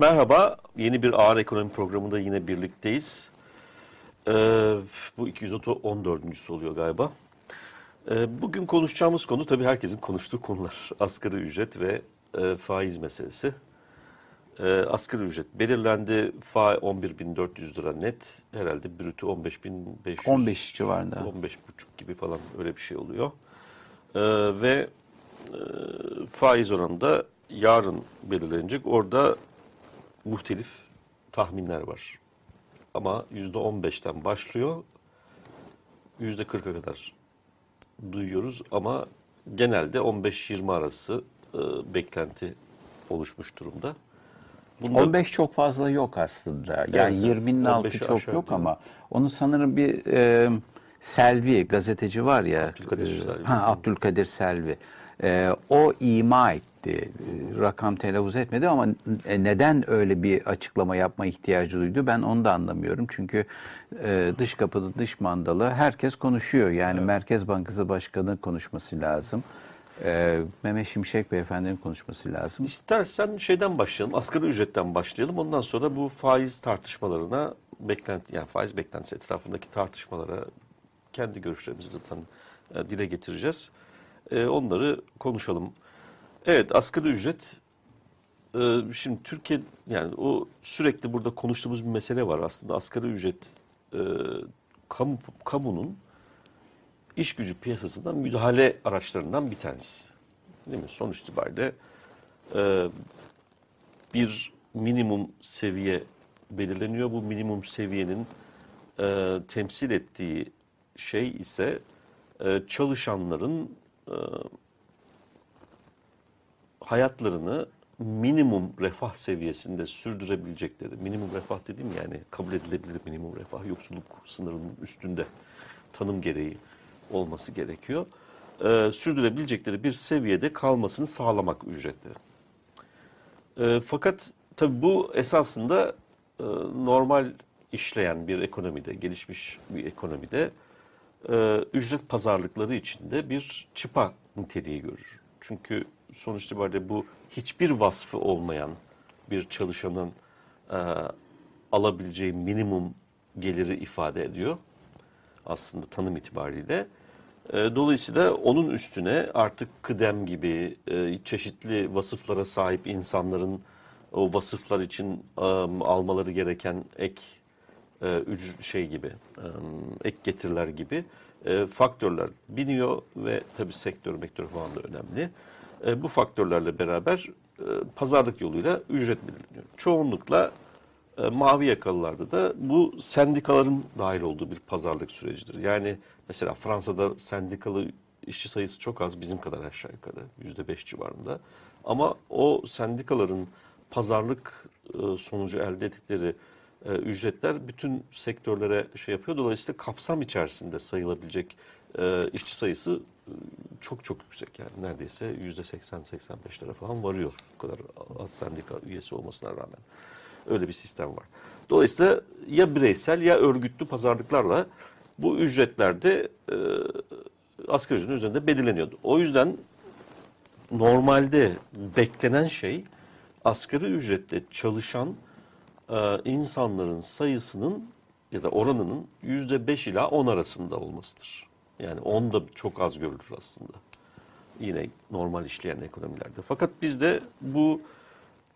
Merhaba, yeni bir ağır ekonomi programında yine birlikteyiz. Ee, bu 214. oluyor galiba. Ee, bugün konuşacağımız konu tabii herkesin konuştuğu konular. Asgari ücret ve e, faiz meselesi. Ee, asgari ücret belirlendi. Fa 11.400 lira net. Herhalde brütü 15.500. 15 civarında. 15,5 gibi falan öyle bir şey oluyor. Ee, ve e, faiz oranı da yarın belirlenecek. Orada muhtelif tahminler var. Ama %15'ten başlıyor. %40'a kadar duyuyoruz ama genelde 15-20 arası e, beklenti oluşmuş durumda. Bunda 15 çok fazla yok aslında. Yani Evet, 20'nin altı 15'i çok yok ama onu sanırım bir e, Selvi gazeteci var ya. Abdülkadir e, Selvi. Ha, Abdülkadir Selvi. E, o ima etti. E, Rakam telaffuz etmedi ama e, neden öyle bir açıklama yapma ihtiyacı duydu ben onu da anlamıyorum. Çünkü e, dış kapıda dış mandalı herkes konuşuyor. Yani Merkez Bankası Başkanı konuşması lazım. E, Mehmet Şimşek Beyefendi'nin konuşması lazım. İstersen şeyden başlayalım, asgari ücretten başlayalım. Ondan sonra bu faiz tartışmalarına, beklenti yani faiz beklentisi etrafındaki tartışmalara kendi görüşlerimizi zaten e, dile getireceğiz. Onları konuşalım. Evet, asgari ücret e, şimdi Türkiye yani o sürekli burada konuştuğumuz bir mesele var. Aslında asgari ücret e, kamu, kamunun iş gücü piyasasından müdahale araçlarından bir tanesi. Değil mi? Sonuç itibariyle e, bir minimum seviye belirleniyor. Bu minimum seviyenin e, temsil ettiği şey ise e, çalışanların e, hayatlarını minimum refah seviyesinde sürdürebilecekleri, minimum refah dediğim yani kabul edilebilir minimum refah, yoksulluk sınırının üstünde tanım gereği olması gerekiyor. Ee, sürdürebilecekleri bir seviyede kalmasını sağlamak ücretleri. Ee, fakat tabii bu esasında e, normal işleyen bir ekonomide, gelişmiş bir ekonomide e, ücret pazarlıkları içinde bir çıpa niteliği görür. Çünkü sonuç itibariyle bu hiçbir vasfı olmayan bir çalışanın e, alabileceği minimum geliri ifade ediyor. Aslında tanım itibariyle. E, dolayısıyla onun üstüne artık kıdem gibi e, çeşitli vasıflara sahip insanların o vasıflar için e, almaları gereken ek e, şey gibi, e, ek getiriler gibi e, faktörler biniyor ve tabii sektör, mektör falan da önemli. E, bu faktörlerle beraber e, pazarlık yoluyla ücret belirleniyor. Çoğunlukla e, mavi yakalılarda da bu sendikaların dahil olduğu bir pazarlık sürecidir. Yani mesela Fransa'da sendikalı işçi sayısı çok az bizim kadar aşağı yukarı yüzde beş civarında. Ama o sendikaların pazarlık e, sonucu elde ettikleri e, ücretler bütün sektörlere şey yapıyor. Dolayısıyla kapsam içerisinde sayılabilecek e, işçi sayısı çok çok yüksek yani neredeyse yüzde 80-85'lere falan varıyor bu kadar az sendika üyesi olmasına rağmen. Öyle bir sistem var. Dolayısıyla ya bireysel ya örgütlü pazarlıklarla bu ücretler de e, asgari ücretin üzerinde belirleniyordu. O yüzden normalde beklenen şey asgari ücretle çalışan e, insanların sayısının ya da oranının yüzde beş ila on arasında olmasıdır. Yani on da çok az görülür aslında. Yine normal işleyen ekonomilerde. Fakat bizde bu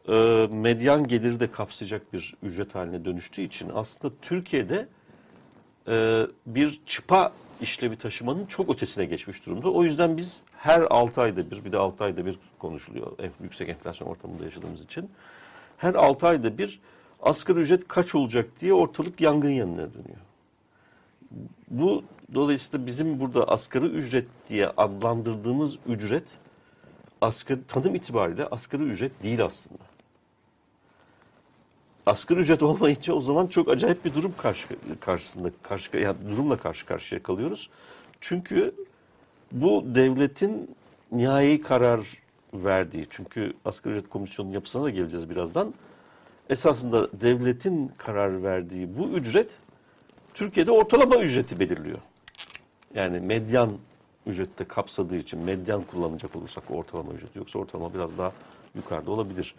e, medyan geliri de kapsayacak bir ücret haline dönüştüğü için aslında Türkiye'de e, bir çıpa işlevi taşımanın çok ötesine geçmiş durumda. O yüzden biz her 6 ayda bir, bir de 6 ayda bir konuşuluyor yüksek enflasyon ortamında yaşadığımız için. Her 6 ayda bir asgari ücret kaç olacak diye ortalık yangın yanına dönüyor. Bu dolayısıyla bizim burada asgari ücret diye adlandırdığımız ücret asgari tanım itibariyle asgari ücret değil aslında. Asgari ücret olmayınca o zaman çok acayip bir durum karşı karşısında karşı yani durumla karşı karşıya kalıyoruz. Çünkü bu devletin nihai karar verdiği çünkü asgari ücret komisyonunun yapısına da geleceğiz birazdan. Esasında devletin karar verdiği bu ücret Türkiye'de ortalama ücreti belirliyor. Yani medyan ücrette kapsadığı için medyan kullanacak olursak ortalama ücreti yoksa ortalama biraz daha yukarıda olabilir.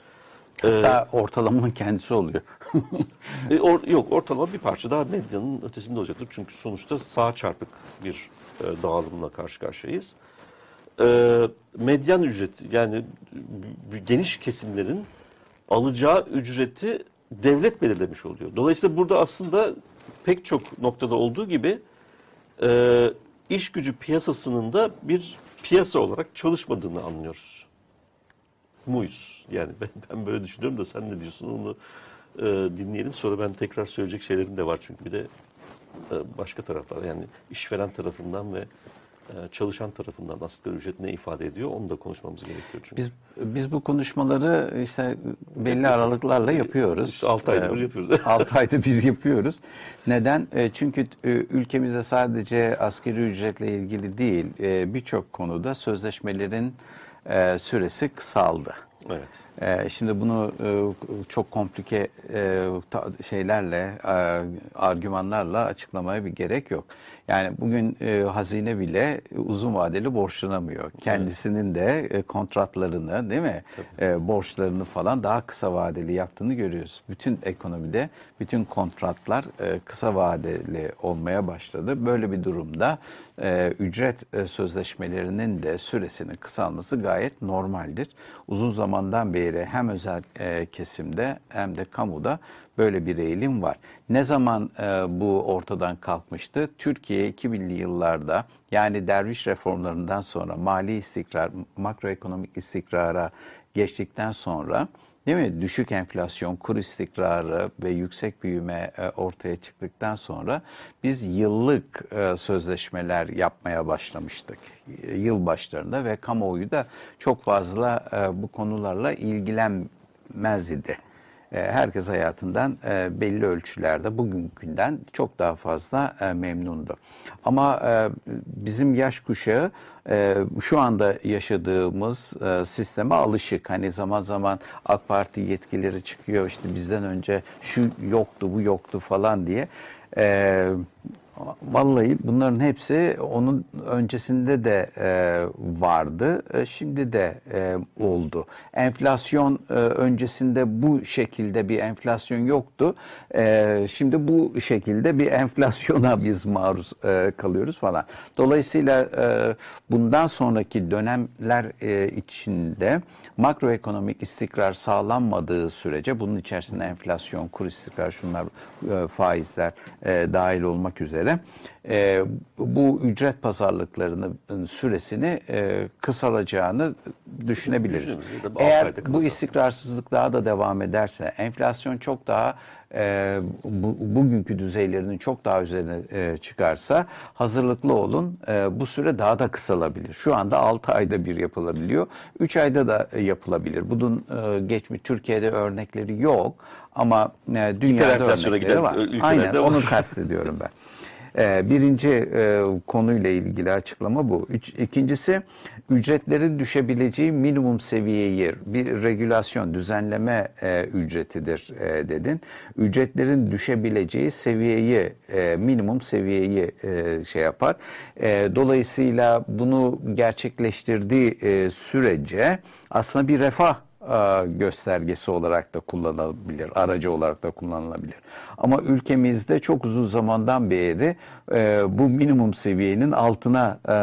Hatta ortalamanın kendisi oluyor. E, or- yok ortalama bir parça daha medyanın ötesinde olacaktır. Çünkü sonuçta sağ çarpık bir e, dağılımla karşı karşıyayız. E, medyan ücreti yani geniş kesimlerin alacağı ücreti devlet belirlemiş oluyor. Dolayısıyla burada aslında pek çok noktada olduğu gibi e, iş gücü piyasasının da bir piyasa olarak çalışmadığını anlıyoruz. Muyuz? Yani ben, ben böyle düşünüyorum da sen ne diyorsun onu e, dinleyelim. Sonra ben tekrar söyleyecek şeylerim de var çünkü bir de e, başka taraflar yani işveren tarafından ve çalışan tarafından asgari ücret ne ifade ediyor onu da konuşmamız gerekiyor çünkü. Biz biz bu konuşmaları işte belli aralıklarla yapıyoruz. İşte altı ayda bir Ee, yapıyoruz. altı ayda biz yapıyoruz. Neden? E, Çünkü e, ülkemizde sadece asgari ücretle ilgili değil, e, birçok konuda sözleşmelerin e, süresi kısaldı. Evet. Ee, Şimdi bunu e, çok komplike e, ta- şeylerle, e, argümanlarla açıklamaya bir gerek yok. Yani bugün e, hazine bile uzun vadeli borçlanamıyor. Kendisinin de e, kontratlarını değil mi? E, borçlarını falan daha kısa vadeli yaptığını görüyoruz. Bütün ekonomide bütün kontratlar e, kısa vadeli olmaya başladı. Böyle bir durumda e, ücret e, sözleşmelerinin de süresinin kısalması gayet normaldir. Uzun zamandan beri hem özel e, kesimde hem de kamuda böyle bir eğilim var. Ne zaman e, bu ortadan kalkmıştı? Türkiye 2000'li yıllarda yani derviş reformlarından sonra mali istikrar, makroekonomik istikrara geçtikten sonra Değil mi? Düşük enflasyon, kur istikrarı ve yüksek büyüme e, ortaya çıktıktan sonra biz yıllık e, sözleşmeler yapmaya başlamıştık. Yıl başlarında ve kamuoyu da çok fazla e, bu konularla ilgilenmez idi. E, Herkes hayatından e, belli ölçülerde bugünkünden çok daha fazla e, memnundu. Ama e, bizim yaş kuşağı e, şu anda yaşadığımız e, sisteme alışık. Hani zaman zaman AK Parti yetkileri çıkıyor işte bizden önce şu yoktu bu yoktu falan diye. Vallahi bunların hepsi onun öncesinde de e, vardı, e, şimdi de e, oldu. Enflasyon e, öncesinde bu şekilde bir enflasyon yoktu. E, şimdi bu şekilde bir enflasyona biz maruz e, kalıyoruz falan. Dolayısıyla e, bundan sonraki dönemler e, içinde makroekonomik istikrar sağlanmadığı sürece bunun içerisinde enflasyon, kur istikrar, şunlar e, faizler e, dahil olmak üzere e, bu ücret pazarlıklarının süresini e, kısalacağını düşünebiliriz. Eğer bu istikrarsızlık daha da devam ederse, enflasyon çok daha e, bu, bugünkü düzeylerinin çok daha üzerine e, çıkarsa hazırlıklı olun. E, bu süre daha da kısalabilir. Şu anda 6 ayda bir yapılabiliyor. 3 ayda da e, yapılabilir. Bunun e, geçmiş Türkiye'de örnekleri yok ama e, dünyada örnekleri var. Aynen var. onu kastediyorum ben. Ee, Birinci e, konuyla ilgili açıklama bu. Üç, ikincisi ücretlerin düşebileceği minimum seviyeyi bir regülasyon, düzenleme e, ücretidir e, dedin. Ücretlerin düşebileceği seviyeyi, e, minimum seviyeyi e, şey yapar. E, dolayısıyla bunu gerçekleştirdiği e, sürece aslında bir refah e, göstergesi olarak da kullanılabilir, aracı olarak da kullanılabilir. Ama ülkemizde çok uzun zamandan beri e, bu minimum seviyenin altına e,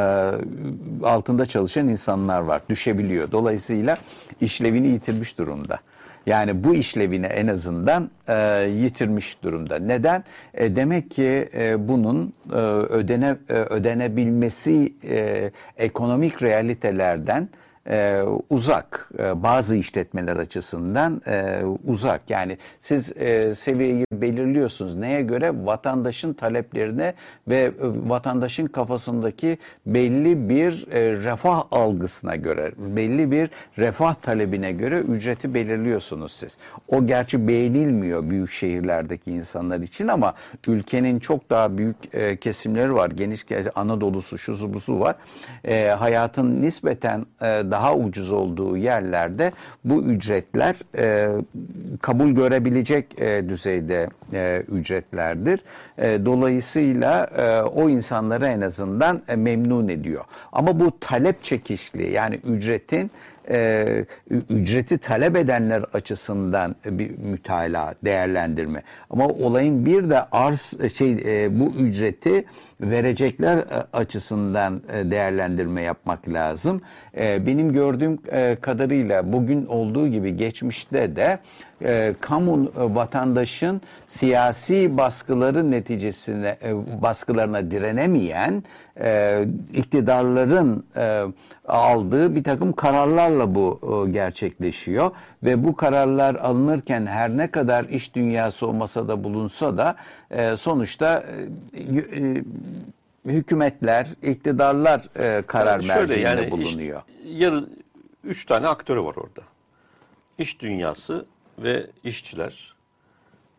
altında çalışan insanlar var, düşebiliyor. Dolayısıyla işlevini yitirmiş durumda. Yani bu işlevini en azından e, yitirmiş durumda. Neden? E, demek ki e, bunun e, ödene e, ödenebilmesi e, ekonomik realitelerden e, uzak e, bazı işletmeler açısından e, uzak. Yani siz e, seviyeyi belirliyorsunuz. Neye göre? Vatandaşın taleplerine ve e, vatandaşın kafasındaki belli bir e, refah algısına göre belli bir refah talebine göre ücreti belirliyorsunuz siz. O gerçi beğenilmiyor büyük şehirlerdeki insanlar için ama ülkenin çok daha büyük e, kesimleri var. Geniş Anadolu'su şusu busu var. E, hayatın nispeten e, daha ucuz olduğu yerlerde bu ücretler e, kabul görebilecek e, düzeyde e, ücretlerdir. E, dolayısıyla e, o insanları en azından e, memnun ediyor. Ama bu talep çekişli yani ücretin e, ücreti talep edenler açısından bir mütalaa, değerlendirme. Ama olayın bir de arz şey e, bu ücreti verecekler e, açısından e, değerlendirme yapmak lazım. E, benim gördüğüm e, kadarıyla bugün olduğu gibi geçmişte de e, kamu e, vatandaşın siyasi baskıları neticesine e, baskılarına direnemeyen e, iktidarların e, aldığı bir takım kararlarla bu e, gerçekleşiyor ve bu kararlar alınırken her ne kadar iş dünyası o masada bulunsa da e, sonuçta e, e, hükümetler, iktidarlar e, karar Yani şöyle, merciinde yani bulunuyor. iş- yarı üç tane aktörü var orada. İş dünyası ve işçiler.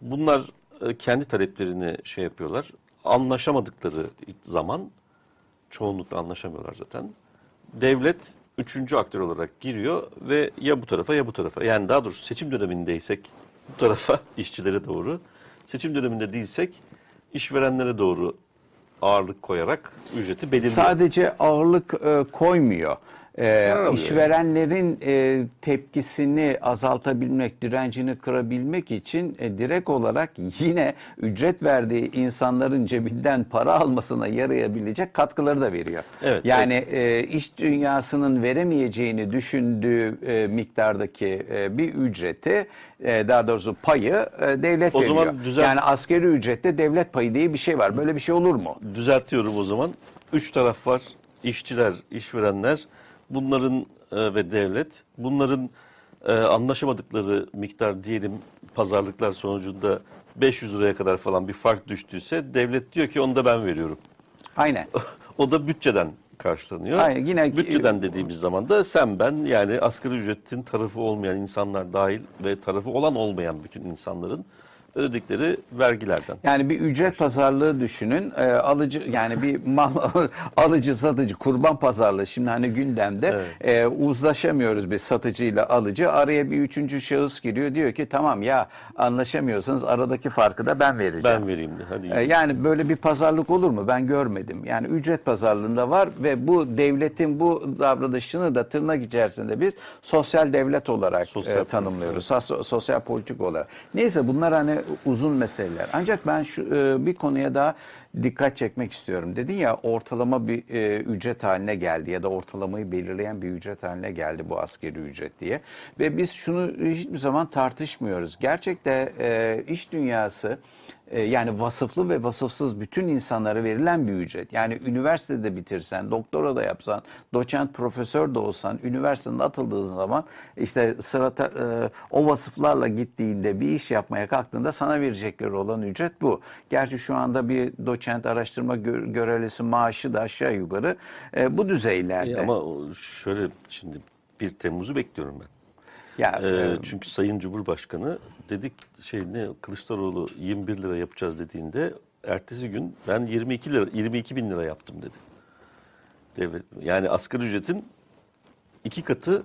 Bunlar e, kendi taleplerini şey yapıyorlar. Anlaşamadıkları zaman çoğunlukla anlaşamıyorlar zaten. Devlet üçüncü aktör olarak giriyor ve ya bu tarafa ya bu tarafa. Yani daha doğrusu seçim dönemindeysek bu tarafa işçilere doğru. Seçim döneminde değilsek işverenlere doğru ağırlık koyarak ücreti belirliyor. Sadece ağırlık e, koymuyor. E, işverenlerin e, tepkisini azaltabilmek, direncini kırabilmek için e, direkt olarak yine ücret verdiği insanların cebinden para almasına yarayabilecek katkıları da veriyor. Evet, yani e, iş dünyasının veremeyeceğini düşündüğü e, miktardaki e, bir ücreti e, daha doğrusu payı e, devlet O veriyor. zaman düzelt- Yani askeri ücrette devlet payı diye bir şey var. Böyle bir şey olur mu? düzeltiyorum o zaman. Üç taraf var. İşçiler, işverenler, bunların e, ve devlet. Bunların e, anlaşamadıkları miktar diyelim pazarlıklar sonucunda 500 liraya kadar falan bir fark düştüyse devlet diyor ki onu da ben veriyorum. Aynen. o da bütçeden karşılanıyor. Aynen, yine- bütçeden dediğimiz zaman da sen ben yani asgari ücretin tarafı olmayan insanlar dahil ve tarafı olan olmayan bütün insanların ödedikleri vergilerden. Yani bir ücret pazarlığı düşünün. Ee, alıcı yani bir mal alıcı satıcı kurban pazarlığı şimdi hani gündemde e, uzlaşamıyoruz bir satıcıyla alıcı. Araya bir üçüncü şahıs giriyor diyor ki tamam ya anlaşamıyorsanız aradaki farkı da ben vereceğim. Ben vereyim de hadi. Ee, Yani böyle bir pazarlık olur mu? Ben görmedim. Yani ücret pazarlığında var ve bu devletin bu davranışını da tırnak içerisinde biz sosyal devlet olarak Sosyal e, tanımlıyoruz. Sos- sosyal politik olarak. Neyse bunlar hani uzun meseleler. Ancak ben şu e, bir konuya daha dikkat çekmek istiyorum. Dedin ya ortalama bir e, ücret haline geldi ya da ortalamayı belirleyen bir ücret haline geldi bu askeri ücret diye. Ve biz şunu hiçbir zaman tartışmıyoruz. Gerçekte e, iş dünyası e, yani vasıflı ve vasıfsız bütün insanlara verilen bir ücret. Yani üniversitede bitirsen, doktora da yapsan, doçent, profesör de olsan, üniversiteden atıldığın zaman işte sırata e, o vasıflarla gittiğinde bir iş yapmaya kalktığında sana verecekleri olan ücret bu. Gerçi şu anda bir doçent araştırma gö- görevlisi maaşı da aşağı yukarı e, bu düzeylerde. E, ama şöyle şimdi 1 Temmuz'u bekliyorum ben. ya, Ee, e, çünkü Sayın Cumhurbaşkanı dedik şey ne Kılıçdaroğlu 21 lira yapacağız dediğinde ertesi gün ben 22 lira 22 bin lira yaptım dedi. Devlet yani asgari ücretin iki katı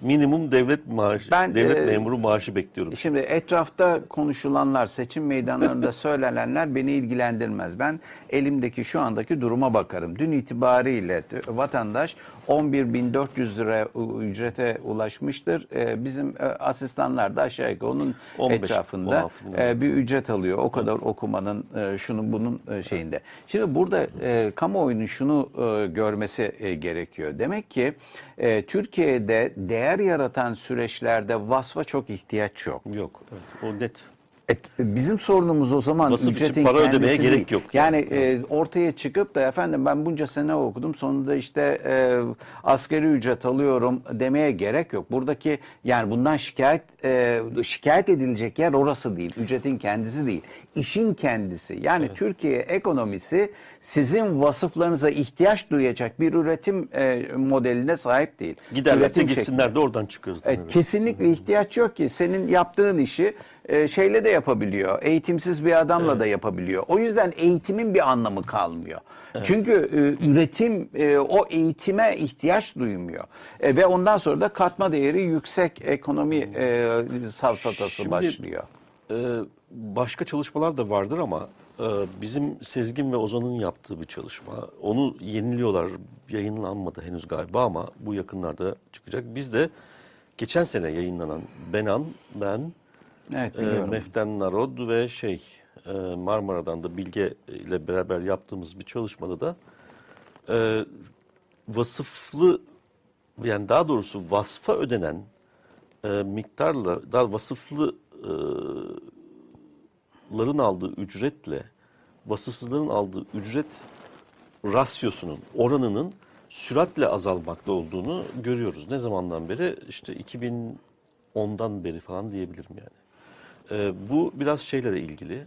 minimum devlet maaşı Ben, devlet e, memuru maaşı bekliyorum. Şimdi etrafta konuşulanlar, seçim meydanlarında söylenenler beni ilgilendirmez. Ben elimdeki şu andaki duruma bakarım. Dün itibariyle vatandaş 11.400 lira ücrete ulaşmıştır. Ee, Bizim e, asistanlar da aşağı yukarı onun 15, etrafında 16 bin lira. e, bir ücret alıyor. O kadar okumanın e, şunun bunun e, şeyinde. Şimdi burada e, kamuoyunun şunu e, görmesi e, gerekiyor. Demek ki e, Türkiye'de değer yaratan süreçlerde vasfa çok ihtiyaç yok. Yok. Evet, o net. Et, bizim sorunumuz o zaman Vasıf ücretin para kendisi ödemeye değil. gerek yok Yani, yani. e, ortaya çıkıp da efendim ben bunca sene okudum sonunda işte e, askeri ücret alıyorum demeye gerek yok. Buradaki yani bundan şikayet e, şikayet edilecek yer orası değil. Ücretin kendisi değil. İşin kendisi. Yani Türkiye ekonomisi sizin vasıflarınıza ihtiyaç duyacak bir üretim e, modeline sahip değil. Giderlerse gitsinler de oradan çıkıyoruz. Evet, tabii. kesinlikle ihtiyaç yok ki. Senin yaptığın işi e, şeyle de yapabiliyor. Eğitimsiz bir adamla da yapabiliyor. O yüzden eğitimin bir anlamı kalmıyor. Çünkü e, üretim e, o eğitime ihtiyaç duymuyor. E, ve ondan sonra da katma değeri yüksek ekonomi e, savsatası Şimdi- başlıyor. Ee, başka çalışmalar da vardır ama Ee, Bizim Sezgin ve Ozan'ın yaptığı bir çalışma. Onu yeniliyorlar. Yayınlanmadı henüz galiba ama bu yakınlarda çıkacak. Biz de geçen sene yayınlanan Benan, ben, Evet e. Meften Narod ve şey e, Marmara'dan da Bilge ile beraber yaptığımız bir çalışmada da e, vasıflı yani daha doğrusu vasfa ödenen e, miktarla daha vasıflı e, ların aldığı ücretle vasıfsızların aldığı ücret rasyosunun, oranının süratle azalmakta olduğunu görüyoruz. Ne zamandan beri? İşte 2010'dan beri falan diyebilirim yani. Ee, bu biraz şeyle de ilgili.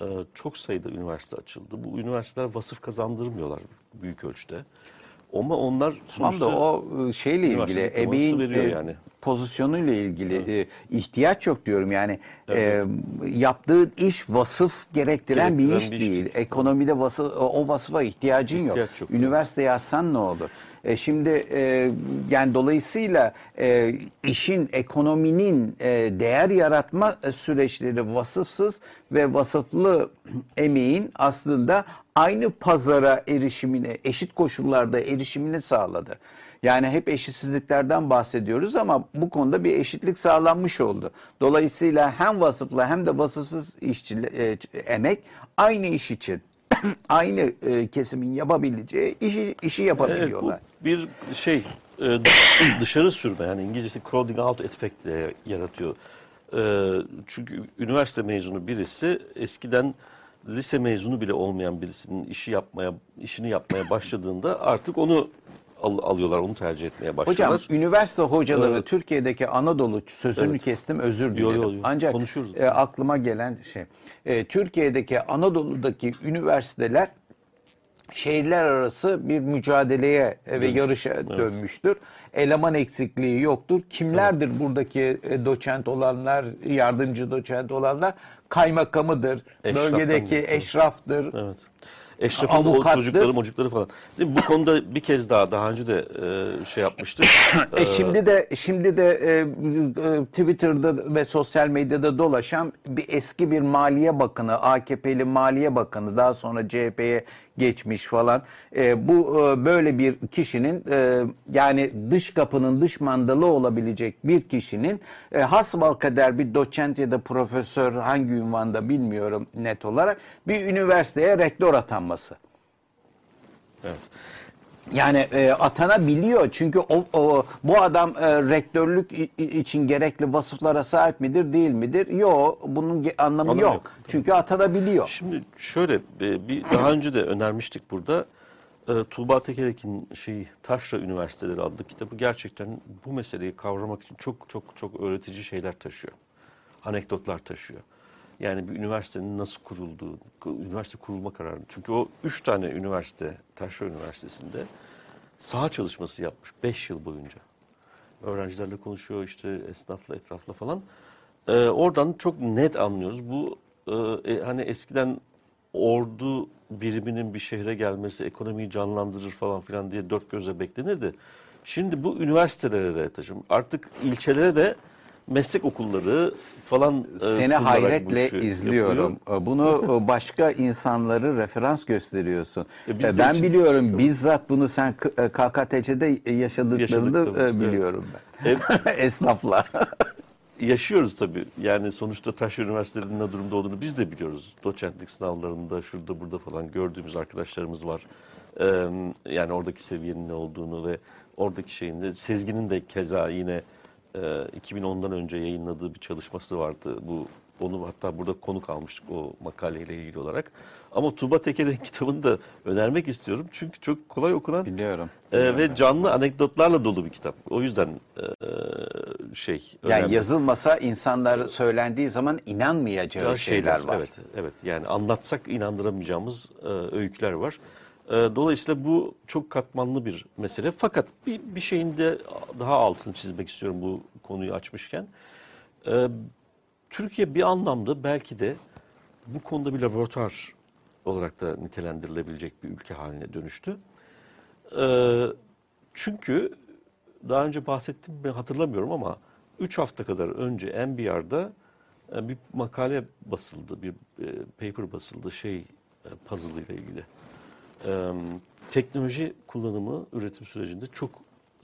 Ee, çok sayıda üniversite açıldı. Bu üniversiteler vasıf kazandırmıyorlar büyük ölçüde. Ama onlar sonuçta da o e, şeyle ilgili, veriyor e, yani. pozisyonuyla ilgili e, ihtiyaç yok diyorum. Yani e, yaptığı iş vasıf gerektiren, bir Gerektiren iş bir iş değil. değil. Ekonomide vasıf, o vasıfa ihtiyacın yok. İhtiyaç yok. Üniversite yazsan ne olur? E, şimdi e, yani dolayısıyla e, işin ekonominin e, değer yaratma e, süreçleri vasıfsız ve vasıflı emeğin aslında aynı pazara erişimine, eşit koşullarda erişimini sağladı. Yani hep eşitsizliklerden bahsediyoruz ama bu konuda bir eşitlik sağlanmış oldu. Dolayısıyla hem vasıflı hem de vasıfsız işçi, e, emek aynı iş için aynı e, kesimin yapabileceği işi, işi Evet, yapabiliyorlar. bu bir şey e, dışarı sürme yani İngilizcesi crowding out efekti yaratıyor. E, çünkü üniversite mezunu birisi eskiden lise mezunu bile olmayan birisinin işi yapmaya işini yapmaya başladığında artık onu al- alıyorlar, onu tercih etmeye başlıyorlar. Hocam üniversite hocaları Evet. Türkiye'deki Anadolu sözünü Evet. kestim özür Yo, dilerim. yo, yo. Ancak Konuşuruz. e, aklıma gelen şey e, Türkiye'deki Anadolu'daki üniversiteler şehirler arası bir mücadeleye e, ve yarışa dönmüştür. Eleman eksikliği yoktur. Kimlerdir buradaki e, doçent olanlar, yardımcı doçent olanlar? Kaymakamıdır, Eşraftan bölgedeki geçiyor. eşraftır. Evet. Eşref'in o çocukları mocukları falan. Değil mi? Bu konuda bir kez daha daha önce de e, şey yapmıştık. E şimdi de şimdi de e, e, Twitter'da ve sosyal medyada dolaşan bir eski bir Maliye Bakanı, AKP'li Maliye Bakanı daha sonra CHP'ye geçmiş falan. E, bu e, böyle bir kişinin e, yani dış kapının dış mandalı olabilecek bir kişinin e, hasbelkader bir doçent ya da profesör hangi ünvanda bilmiyorum net olarak bir üniversiteye rektör atanması. evet. Yani e, atanabiliyor çünkü o, o bu adam e, rektörlük için gerekli vasıflara sahip midir değil midir? Yok bunun anlamı Anlamı yok. yok. Çünkü atanabiliyor. Şimdi şöyle e, bir daha önce de önermiştik burada. E, Tuğba Tekerek'in şeyi Taşra Üniversiteleri adlı kitabı gerçekten bu meseleyi kavramak için çok çok çok öğretici şeyler taşıyor. Anekdotlar taşıyor. Yani bir üniversitenin nasıl kurulduğu, üniversite kurulma kararı. Çünkü o üç tane üniversite, Taşra Üniversitesi'nde saha çalışması yapmış beş yıl boyunca. Öğrencilerle konuşuyor işte esnafla etrafla falan. Ee, oradan çok net anlıyoruz. Bu e, e, hani eskiden ordu biriminin bir şehre gelmesi ekonomiyi canlandırır falan filan diye dört gözle beklenirdi. Şimdi bu üniversitelere de taşım. Artık ilçelere de meslek okulları falan e, Seni bu hayretle işi izliyorum. yapıyor. Bunu e, başka insanları referans gösteriyorsun. E, E, ben için- biliyorum bizzat bunu sen e, KKTC'de yaşadıklarını Yaşadık tabii, e, evet. biliyorum ben. Esnafla. Yaşıyoruz tabii. Yani sonuçta Taş Üniversitelerinin ne durumda olduğunu biz de biliyoruz. Doçentlik sınavlarında şurada burada falan gördüğümüz arkadaşlarımız var. Ee, yani oradaki seviyenin ne olduğunu ve oradaki şeyin de Sezgin'in de keza yine e, 2010'dan önce yayınladığı bir çalışması vardı. Bu onu hatta burada konuk almıştık o makaleyle ilgili olarak. Ama Tuğba Teke'nin kitabını da önermek istiyorum. Çünkü çok kolay okunan biliyorum. e, ve canlı anekdotlarla dolu bir kitap. O yüzden e, şey Yani önemli. yazılmasa insanlar söylendiği zaman inanmayacağı Ya şeyler, var. Evet, evet. Yani anlatsak inandıramayacağımız e, öyküler var. E, dolayısıyla bu çok katmanlı bir mesele. Fakat bir, bir şeyin de daha altını çizmek istiyorum bu konuyu açmışken. E, Türkiye bir anlamda belki de bu konuda bir laboratuvar olarak da nitelendirilebilecek bir ülke haline dönüştü. E, çünkü daha önce bahsettim mi hatırlamıyorum ama 3 hafta kadar önce NBR'da E, Bir makale basıldı, bir e, paper basıldı şey e, puzzle ile ilgili. E, teknoloji kullanımı üretim sürecinde çok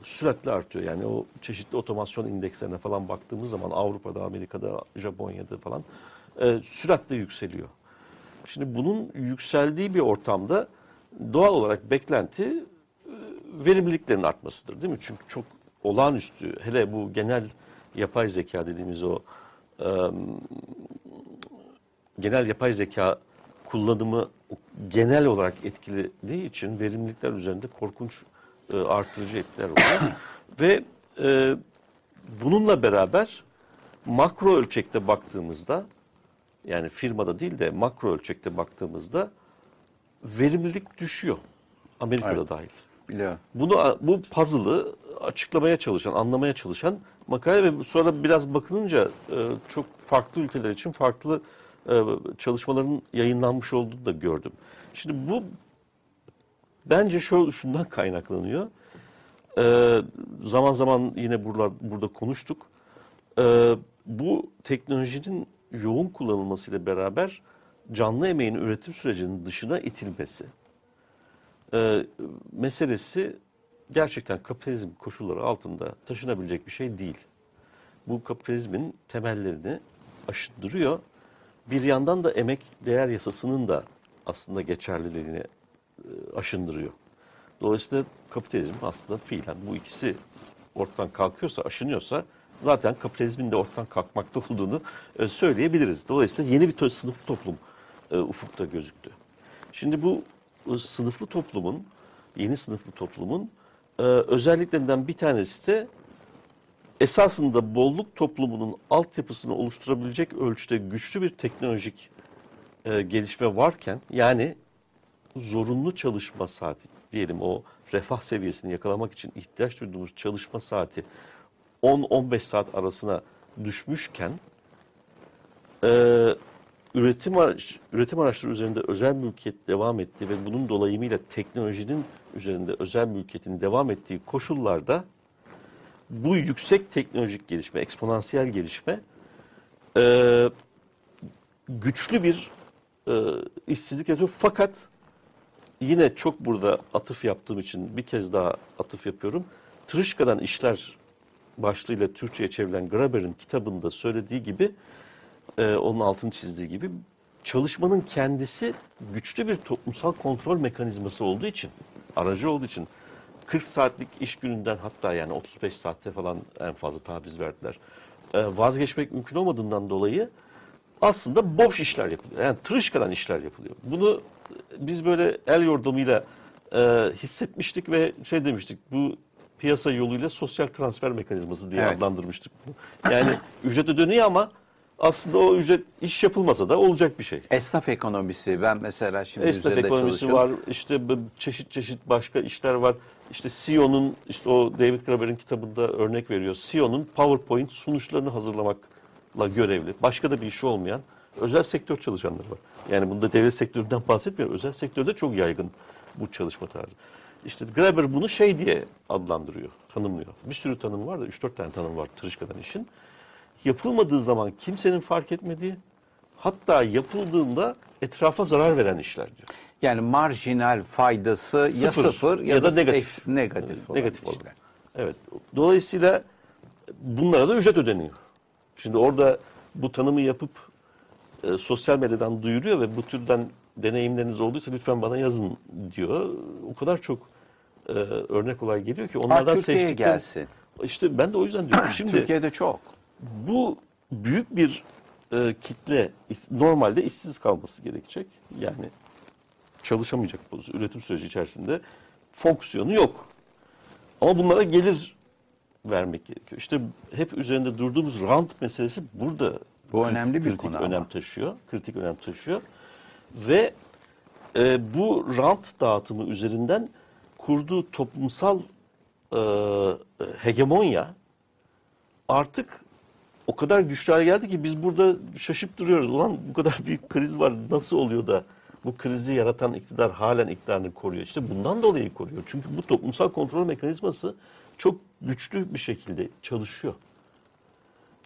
süratli artıyor. Yani o çeşitli otomasyon indekslerine falan baktığımız zaman Avrupa'da, Amerika'da, Japonya'da falan e, süratle yükseliyor. Şimdi bunun yükseldiği bir ortamda doğal olarak beklenti e, verimliliklerin artmasıdır değil mi? Çünkü çok olağanüstü hele bu genel yapay zeka dediğimiz o e, genel yapay zeka kullanımı genel olarak etkilediği için verimlilikler üzerinde korkunç e, artırıcı etkiler oluyor. Ve e, bununla beraber makro ölçekte baktığımızda yani firmada değil de makro ölçekte baktığımızda verimlilik düşüyor. Amerika'da Evet. dahil. Biliyorum. Bunu bu puzzle'ı açıklamaya çalışan, anlamaya çalışan makale ve sonra biraz bakılınca e, çok farklı ülkeler için farklı çalışmaların yayınlanmış olduğunu da gördüm. Şimdi bu bence şöyle şundan kaynaklanıyor. E, zaman zaman yine burada, burada konuştuk. E, bu teknolojinin yoğun kullanılmasıyla beraber canlı emeğin üretim sürecinin dışına itilmesi e, meselesi gerçekten kapitalizm koşulları altında taşınabilecek bir şey değil. Bu kapitalizmin temellerini aşındırıyor. Bir yandan da emek değer yasasının da aslında geçerliliğini e, aşındırıyor. Dolayısıyla kapitalizm aslında fiilen bu ikisi ortadan kalkıyorsa, aşınıyorsa zaten kapitalizmin de ortadan kalkmakta olduğunu e, söyleyebiliriz. Dolayısıyla yeni bir sınıflı toplum e, ufukta gözüktü. Şimdi bu sınıflı toplumun, yeni sınıflı toplumun özelliklerinden bir tanesi de esasında bolluk toplumunun altyapısını oluşturabilecek ölçüde güçlü bir teknolojik e, gelişme varken yani zorunlu çalışma saati diyelim o refah seviyesini yakalamak için ihtiyaç duyduğumuz çalışma saati 10-15 saat arasına düşmüşken e, üretim araç, üretim araçları üzerinde özel mülkiyet devam etti ve bunun dolayımıyla teknolojinin üzerinde özel mülkiyetin devam ettiği koşullarda bu yüksek teknolojik gelişme, eksponansiyel gelişme e, güçlü bir e, işsizlik yaratıyor. Fakat yine çok burada atıf yaptığım için bir kez daha atıf yapıyorum. Tırışkadan işler başlığıyla Türkçe'ye çevrilen Graeber'in kitabında söylediği gibi, e, onun altını çizdiği gibi çalışmanın kendisi güçlü bir toplumsal kontrol mekanizması olduğu için, aracı olduğu için 40 saatlik iş gününden hatta yani 35 saatte falan en fazla taviz verdiler. E, vazgeçmek mümkün olmadığından dolayı aslında boş işler yapılıyor. Yani tırışkadan işler yapılıyor. Bunu biz böyle el yordamıyla e, hissetmiştik ve şey demiştik bu piyasa yoluyla sosyal transfer mekanizması diye Evet. adlandırmıştık bunu. Yani ücret ödeniyor ama aslında o ücret iş yapılmasa da olacak bir şey. Esnaf ekonomisi. Ben mesela şimdi Esnaf üzerinde ekonomisi çalışıyorum. var, işte çeşit çeşit başka işler var. İşte CEO'nun, işte o David Graeber'in kitabında örnek veriyor. CEO'nun PowerPoint sunuşlarını hazırlamakla görevli. Başka da bir işi olmayan özel sektör çalışanları var. Yani bunda devlet sektöründen bahsetmiyorum. Özel sektörde çok yaygın bu çalışma tarzı. İşte Graeber bunu şey diye adlandırıyor, tanımlıyor. Bir sürü tanım var da 3-4 tane tanım var tırışkadan işin. Yapılmadığı zaman kimsenin fark etmediği, hatta yapıldığında etrafa zarar veren işler diyor. Yani marjinal faydası ya Sıfır sıfır ya, ya da da negatif. negatif, olan Negatif olan. işler. Evet. Dolayısıyla bunlara da ücret ödeniyor. Şimdi orada bu tanımı yapıp e, sosyal medyadan duyuruyor ve bu türden deneyimleriniz olduysa lütfen bana yazın diyor. O kadar çok e, örnek olay geliyor ki onlardan seçtikten- gelsin. İşte ben de o yüzden diyorum. Şimdi Türkiye'de çok. Bu büyük bir e, kitle is- normalde işsiz kalması gerekecek. Yani çalışamayacak bu üretim süreci içerisinde fonksiyonu yok. Ama bunlara gelir vermek gerekiyor. İşte hep üzerinde durduğumuz rant meselesi burada Bu krit- önemli bir kritik konu ama. önem taşıyor. Kritik önem taşıyor. Ve e, bu rant dağıtımı üzerinden kurduğu toplumsal e, hegemonya artık o kadar güçlü hale geldi ki biz burada şaşıp duruyoruz. Ulan bu kadar büyük kriz var nasıl oluyor da bu krizi yaratan iktidar halen iktidarını koruyor. İşte bundan dolayı koruyor. Çünkü bu toplumsal kontrol mekanizması çok güçlü bir şekilde çalışıyor.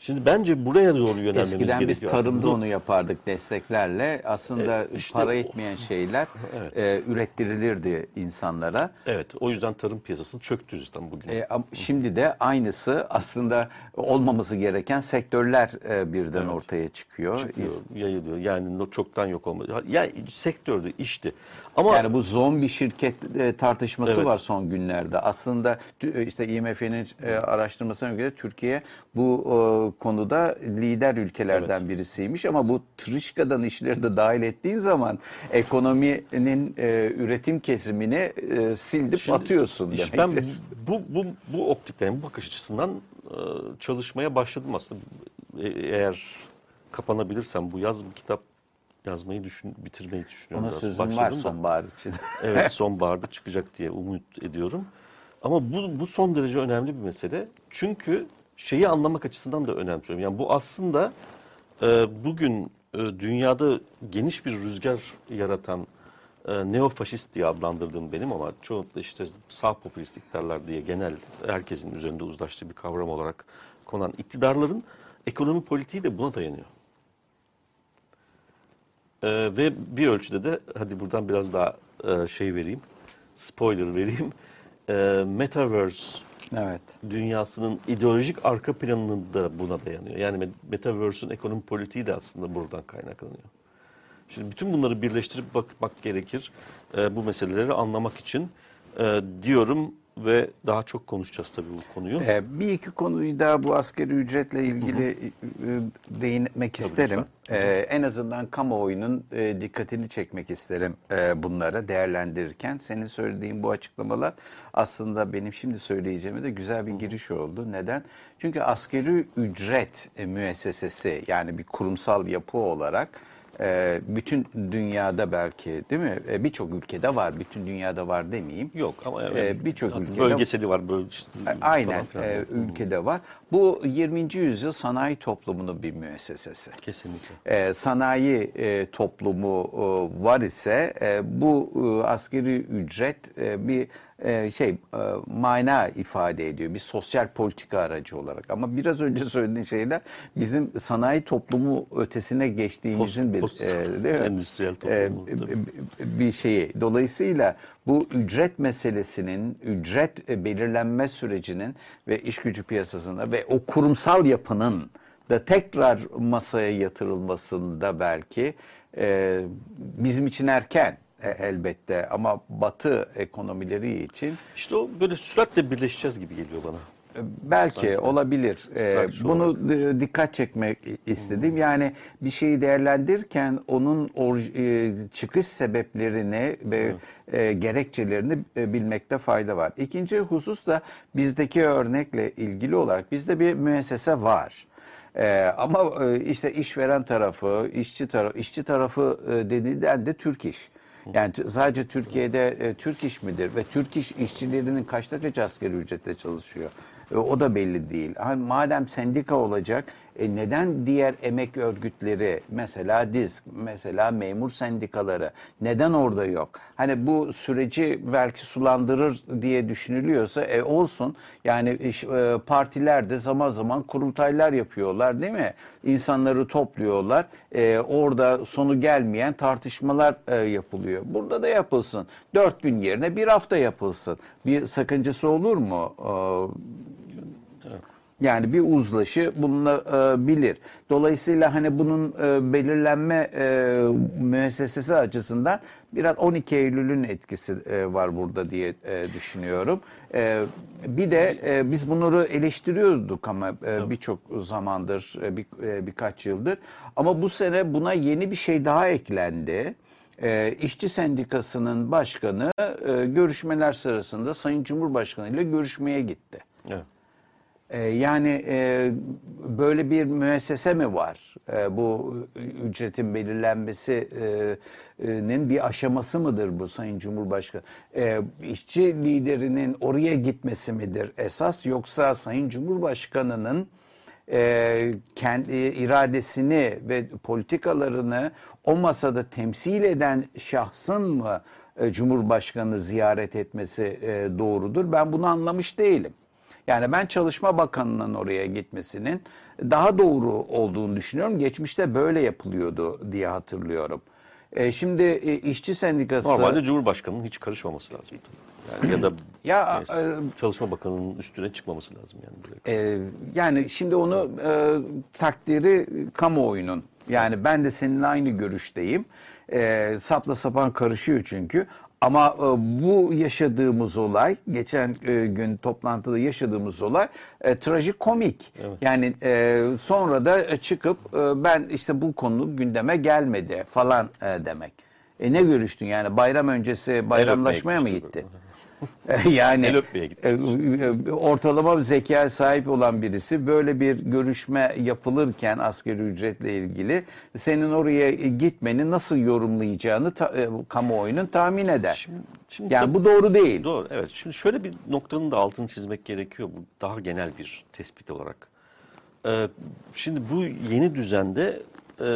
Şimdi bence buraya doğru yönelmemiz Eskiden biz gerekiyor. tarımda Bu- onu yapardık desteklerle. Aslında E, işte para o- etmeyen şeyler Evet. e, ürettirilirdi insanlara. Evet, o yüzden tarım piyasası çöktü zaten bugün. E, şimdi de aynısı aslında olmaması gereken sektörler e, birden ortaya çıkıyor. Çıkıyor, yayılıyor. Yani çoktan yok olmadı. Ya sektördü, işti. Ama Yani bu zombi şirket e, tartışması Evet. var son günlerde. Aslında e, işte IMF'nin e, araştırmasına göre Türkiye bu e, konuda lider ülkelerden birisiymiş ama bu Trişka'dan işleri de dahil ettiğin zaman ekonominin e, üretim kesimini e, sildip Şimdi atıyorsun işte ben demektir. bu bu bu optikten, bu bakış açısından e, çalışmaya başladım aslında. E- Eğer kapanabilirsem bu yaz bir kitap yazmayı düşün, bitirmeyi düşünüyorum. Ona biraz. sözüm var da. sonbahar için. Evet sonbaharda çıkacak diye umut ediyorum. Ama bu, bu son derece önemli bir mesele. Çünkü şeyi anlamak açısından da önemsiyorum. Yani bu aslında e, bugün e, dünyada geniş bir rüzgar yaratan e, neofaşist diye adlandırdığım benim ama çoğunlukla işte sağ popülist iktidarlar diye genel herkesin üzerinde uzlaştığı bir kavram olarak konan iktidarların ekonomi politiği de buna dayanıyor. Ee, ve bir ölçüde de hadi buradan biraz daha e, şey vereyim, spoiler vereyim. Ee, Metaverse evet. dünyasının ideolojik arka planının da buna dayanıyor. Yani Met- Metaverse'ün ekonomi politiği de aslında buradan kaynaklanıyor. Şimdi bütün bunları birleştirip bakmak gerekir e, bu meseleleri anlamak için e, diyorum ve daha çok konuşacağız tabii bu konuyu. Ee, bir iki konuyu daha bu askeri ücretle ilgili e, değinmek isterim. Ee, en azından kamuoyunun e, dikkatini çekmek isterim e, bunlara değerlendirirken. Senin söylediğin bu açıklamalar aslında benim şimdi söyleyeceğime de güzel bir giriş oldu. Neden? Çünkü askeri ücret e, müessesesi yani bir kurumsal yapı olarak e, bütün dünyada belki değil mi? E, Birçok ülkede var, bütün dünyada var demeyeyim. Yok ama Ee, evet, birçok hatta ülkede- bölgeseli var E, Aynen e, ülkede var. Bu 20. yüzyıl sanayi toplumunun bir müessesesi. kesinlikle. E, sanayi e, toplumu e, var ise e, bu e, askeri ücret e, bir e, şey e, mana ifade ediyor. Bir sosyal politika aracı olarak. Ama biraz önce söylediğin şeyler bizim sanayi toplumu ötesine geçtiğimizin bir Post- e, değil mi? endüstriyel toplumu, bir şeyi. Dolayısıyla bu ücret meselesinin, ücret belirlenme sürecinin ve iş gücü piyasasında ve o kurumsal yapının da tekrar masaya yatırılmasında belki e, bizim için erken e, elbette ama Batı ekonomileri için İşte o böyle süratle birleşeceğiz gibi geliyor bana. e, Belki olabilir. Ee, Structure bunu e, dikkat çekmek istedim. Yani bir şeyi değerlendirirken onun e, çıkış sebeplerini ve e, gerekçelerini e, bilmekte fayda var. İkinci husus da bizdeki örnekle ilgili olarak bizde bir müessese var. Ee, ama e, işte işveren tarafı, işçi tarafı, işçi tarafı e, dediğinden de Türk iş. Yani sadece Türkiye'de e, Türk iş midir ve Türk iş işçilerinin kaçta kaç asgari ücretle çalışıyor? E, o da belli değil. Ha, madem sendika olacak, e, neden diğer emek örgütleri, mesela DİSK, mesela memur sendikaları, neden orada yok? Hani bu süreci belki sulandırır diye düşünülüyorsa, e, olsun. Yani e, partiler de zaman zaman kurultaylar yapıyorlar değil mi? İnsanları topluyorlar. E, orada sonu gelmeyen tartışmalar e, yapılıyor. Burada da yapılsın. Dört gün yerine bir hafta yapılsın. Bir sakıncası olur mu? E, yani bir uzlaşı bulunabilir. Dolayısıyla hani bunun e, belirlenme e, müessesesi açısından biraz 12 Eylül'ün etkisi e, var burada diye e, düşünüyorum. E, bir de e, biz bunları eleştiriyorduk ama e, birçok zamandır, e, bir, e, birkaç yıldır. Ama bu sene buna yeni bir şey daha eklendi. E, İşçi Sendikası'nın başkanı e, görüşmeler sırasında Sayın Cumhurbaşkanı ile görüşmeye gitti. Evet. Ee, yani e, böyle bir müessese mi var? E, bu ücretin belirlenmesinin bir aşaması mıdır bu Sayın Cumhurbaşkanı? E, işçi liderinin oraya gitmesi midir esas yoksa Sayın Cumhurbaşkanı'nın e, kendi iradesini ve politikalarını o masada temsil eden şahsın mı e, Cumhurbaşkanı ziyaret etmesi e, doğrudur? Ben bunu anlamış değilim. Yani ben Çalışma Bakanı'nın oraya gitmesinin daha doğru olduğunu düşünüyorum. Geçmişte böyle yapılıyordu diye hatırlıyorum. E, şimdi e, işçi sendikası Normalde Cumhurbaşkanı'nın hiç karışmaması lazım. Yani ya da Ya, neyse, e, Çalışma Bakanı'nın üstüne çıkmaması lazım yani. Ee, yani şimdi onu e, takdiri kamuoyunun. Yani ben de seninle aynı görüşteyim. Ee, sapla sapan karışıyor çünkü. Ama e, bu yaşadığımız olay, geçen e, gün toplantıda yaşadığımız olay e, trajikomik. Yani e, sonra da çıkıp e, ben işte bu konu gündeme gelmedi falan e, demek. E ne görüştün yani bayram öncesi bayramlaşmaya mı gitti? yani e, e, ortalama bir zekaya sahip olan birisi böyle bir görüşme yapılırken asgari ücretle ilgili senin oraya gitmeni nasıl yorumlayacağını ta, e, kamuoyunun tahmin eder. Şimdi- şimdi yani tabii- bu doğru değil. Doğru evet. Şimdi şöyle bir noktanın da altını çizmek gerekiyor. Bu daha genel bir tespit olarak. Ee, şimdi bu yeni düzende e,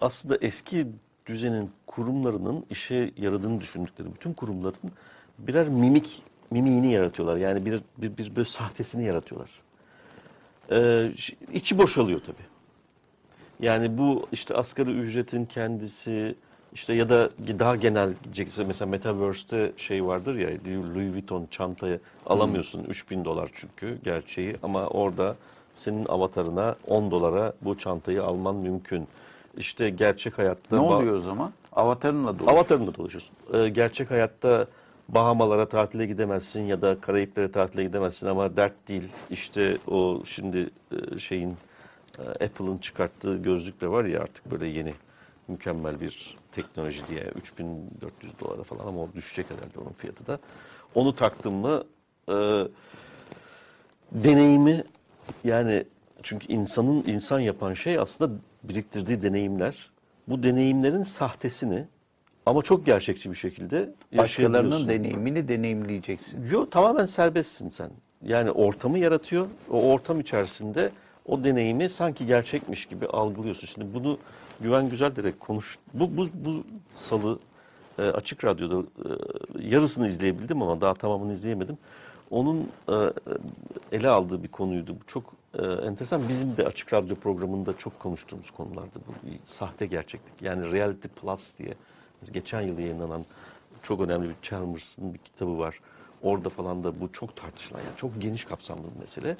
aslında eski düzenin kurumlarının işe yaradığını düşündükleri bütün kurumların birer mimik mimiğini yaratıyorlar. Yani bir bir, bir böyle sahtesini yaratıyorlar. Ee, içi boşalıyor tabii. Yani bu işte asgari ücretin kendisi işte ya da daha genel mesela Metaverse'te şey vardır ya Louis Vuitton çantayı alamıyorsun 3000 dolar çünkü gerçeği ama orada senin avatarına 10 dolara bu çantayı alman mümkün. İşte gerçek hayatta Ne oluyor o zaman? Avatarınla dolu. Avatarında dolaşıyorsun. Ee, gerçek hayatta Bahamalara tatile gidemezsin ya da Karayiplere tatile gidemezsin ama dert değil. İşte o şimdi e, şeyin e, Apple'ın çıkarttığı gözlükle var ya artık böyle yeni mükemmel bir teknoloji diye 3400 dolara falan ama o düşecek herhalde onun fiyatı da. Onu taktım mı e, deneyimi yani çünkü insanın insan yapan şey aslında biriktirdiği deneyimler. Bu deneyimlerin sahtesini ama çok gerçekçi bir şekilde Başkalarının deneyimini deneyimleyeceksin. Yok tamamen serbestsin sen. Yani ortamı yaratıyor. O ortam içerisinde o deneyimi sanki gerçekmiş gibi algılıyorsun. Şimdi bunu Güven Güzeldere konuş. Bu bu bu salı e, açık radyoda e, yarısını izleyebildim ama daha tamamını izleyemedim. Onun e, ele aldığı bir konuydu. Bu çok e, enteresan. Bizim de açık radyo programında çok konuştuğumuz konulardı. Bu sahte gerçeklik. Yani Reality Plus diye geçen yıl yayınlanan çok önemli bir Chalmers'ın bir kitabı var. Orada falan da bu çok tartışılan yani çok geniş kapsamlı bir mesele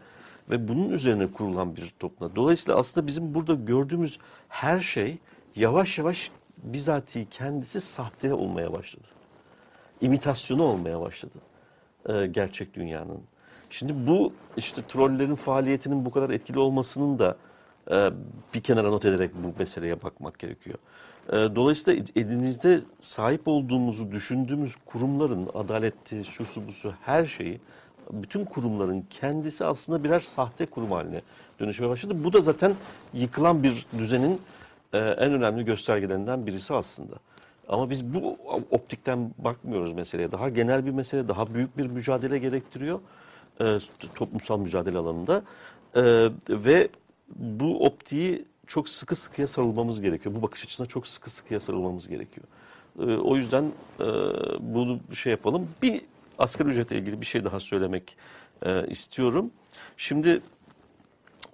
ve bunun üzerine kurulan bir toplum. Dolayısıyla aslında bizim burada gördüğümüz her şey yavaş yavaş bizatihi kendisi sahte olmaya başladı. İmitasyonu olmaya başladı e, gerçek dünyanın. Şimdi bu işte trollerin faaliyetinin bu kadar etkili olmasının da e, bir kenara not ederek bu meseleye bakmak gerekiyor. E, dolayısıyla elimizde sahip olduğumuzu düşündüğümüz kurumların adaleti, şusu busu her şeyi bütün kurumların kendisi aslında birer sahte kurum haline dönüşmeye başladı. Bu da zaten yıkılan bir düzenin e, en önemli göstergelerinden birisi aslında. Ama biz bu optikten bakmıyoruz meseleye. Daha genel bir mesele, daha büyük bir mücadele gerektiriyor e, toplumsal mücadele alanında. E, ve bu optiği çok sıkı sıkıya sarılmamız gerekiyor. Bu bakış açısına çok sıkı sıkıya sarılmamız gerekiyor. E, o yüzden e, bunu şey yapalım. Bir asgari ücretle ilgili bir şey daha söylemek e, istiyorum. Şimdi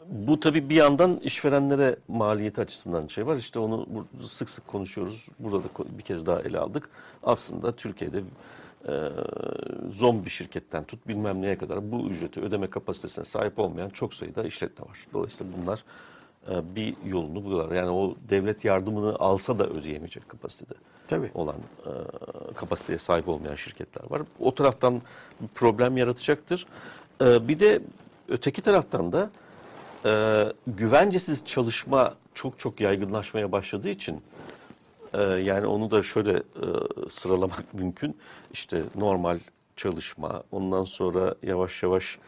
bu tabii bir yandan işverenlere maliyeti açısından şey var. İşte onu sık sık konuşuyoruz. Burada da bir kez daha ele aldık. Aslında Türkiye'de e, zombi şirketten tut bilmem neye kadar bu ücreti ödeme kapasitesine sahip olmayan çok sayıda işletme var. Dolayısıyla bunlar e, bir yolunu buluyorlar. Yani o devlet yardımını alsa da ödeyemeyecek kapasitede Tabii. olan e, kapasiteye sahip olmayan şirketler var. O taraftan bir problem yaratacaktır. E, bir de öteki taraftan da e, güvencesiz çalışma çok çok yaygınlaşmaya başladığı için e, yani onu da şöyle e, sıralamak mümkün. İşte normal çalışma, ondan sonra yavaş yavaş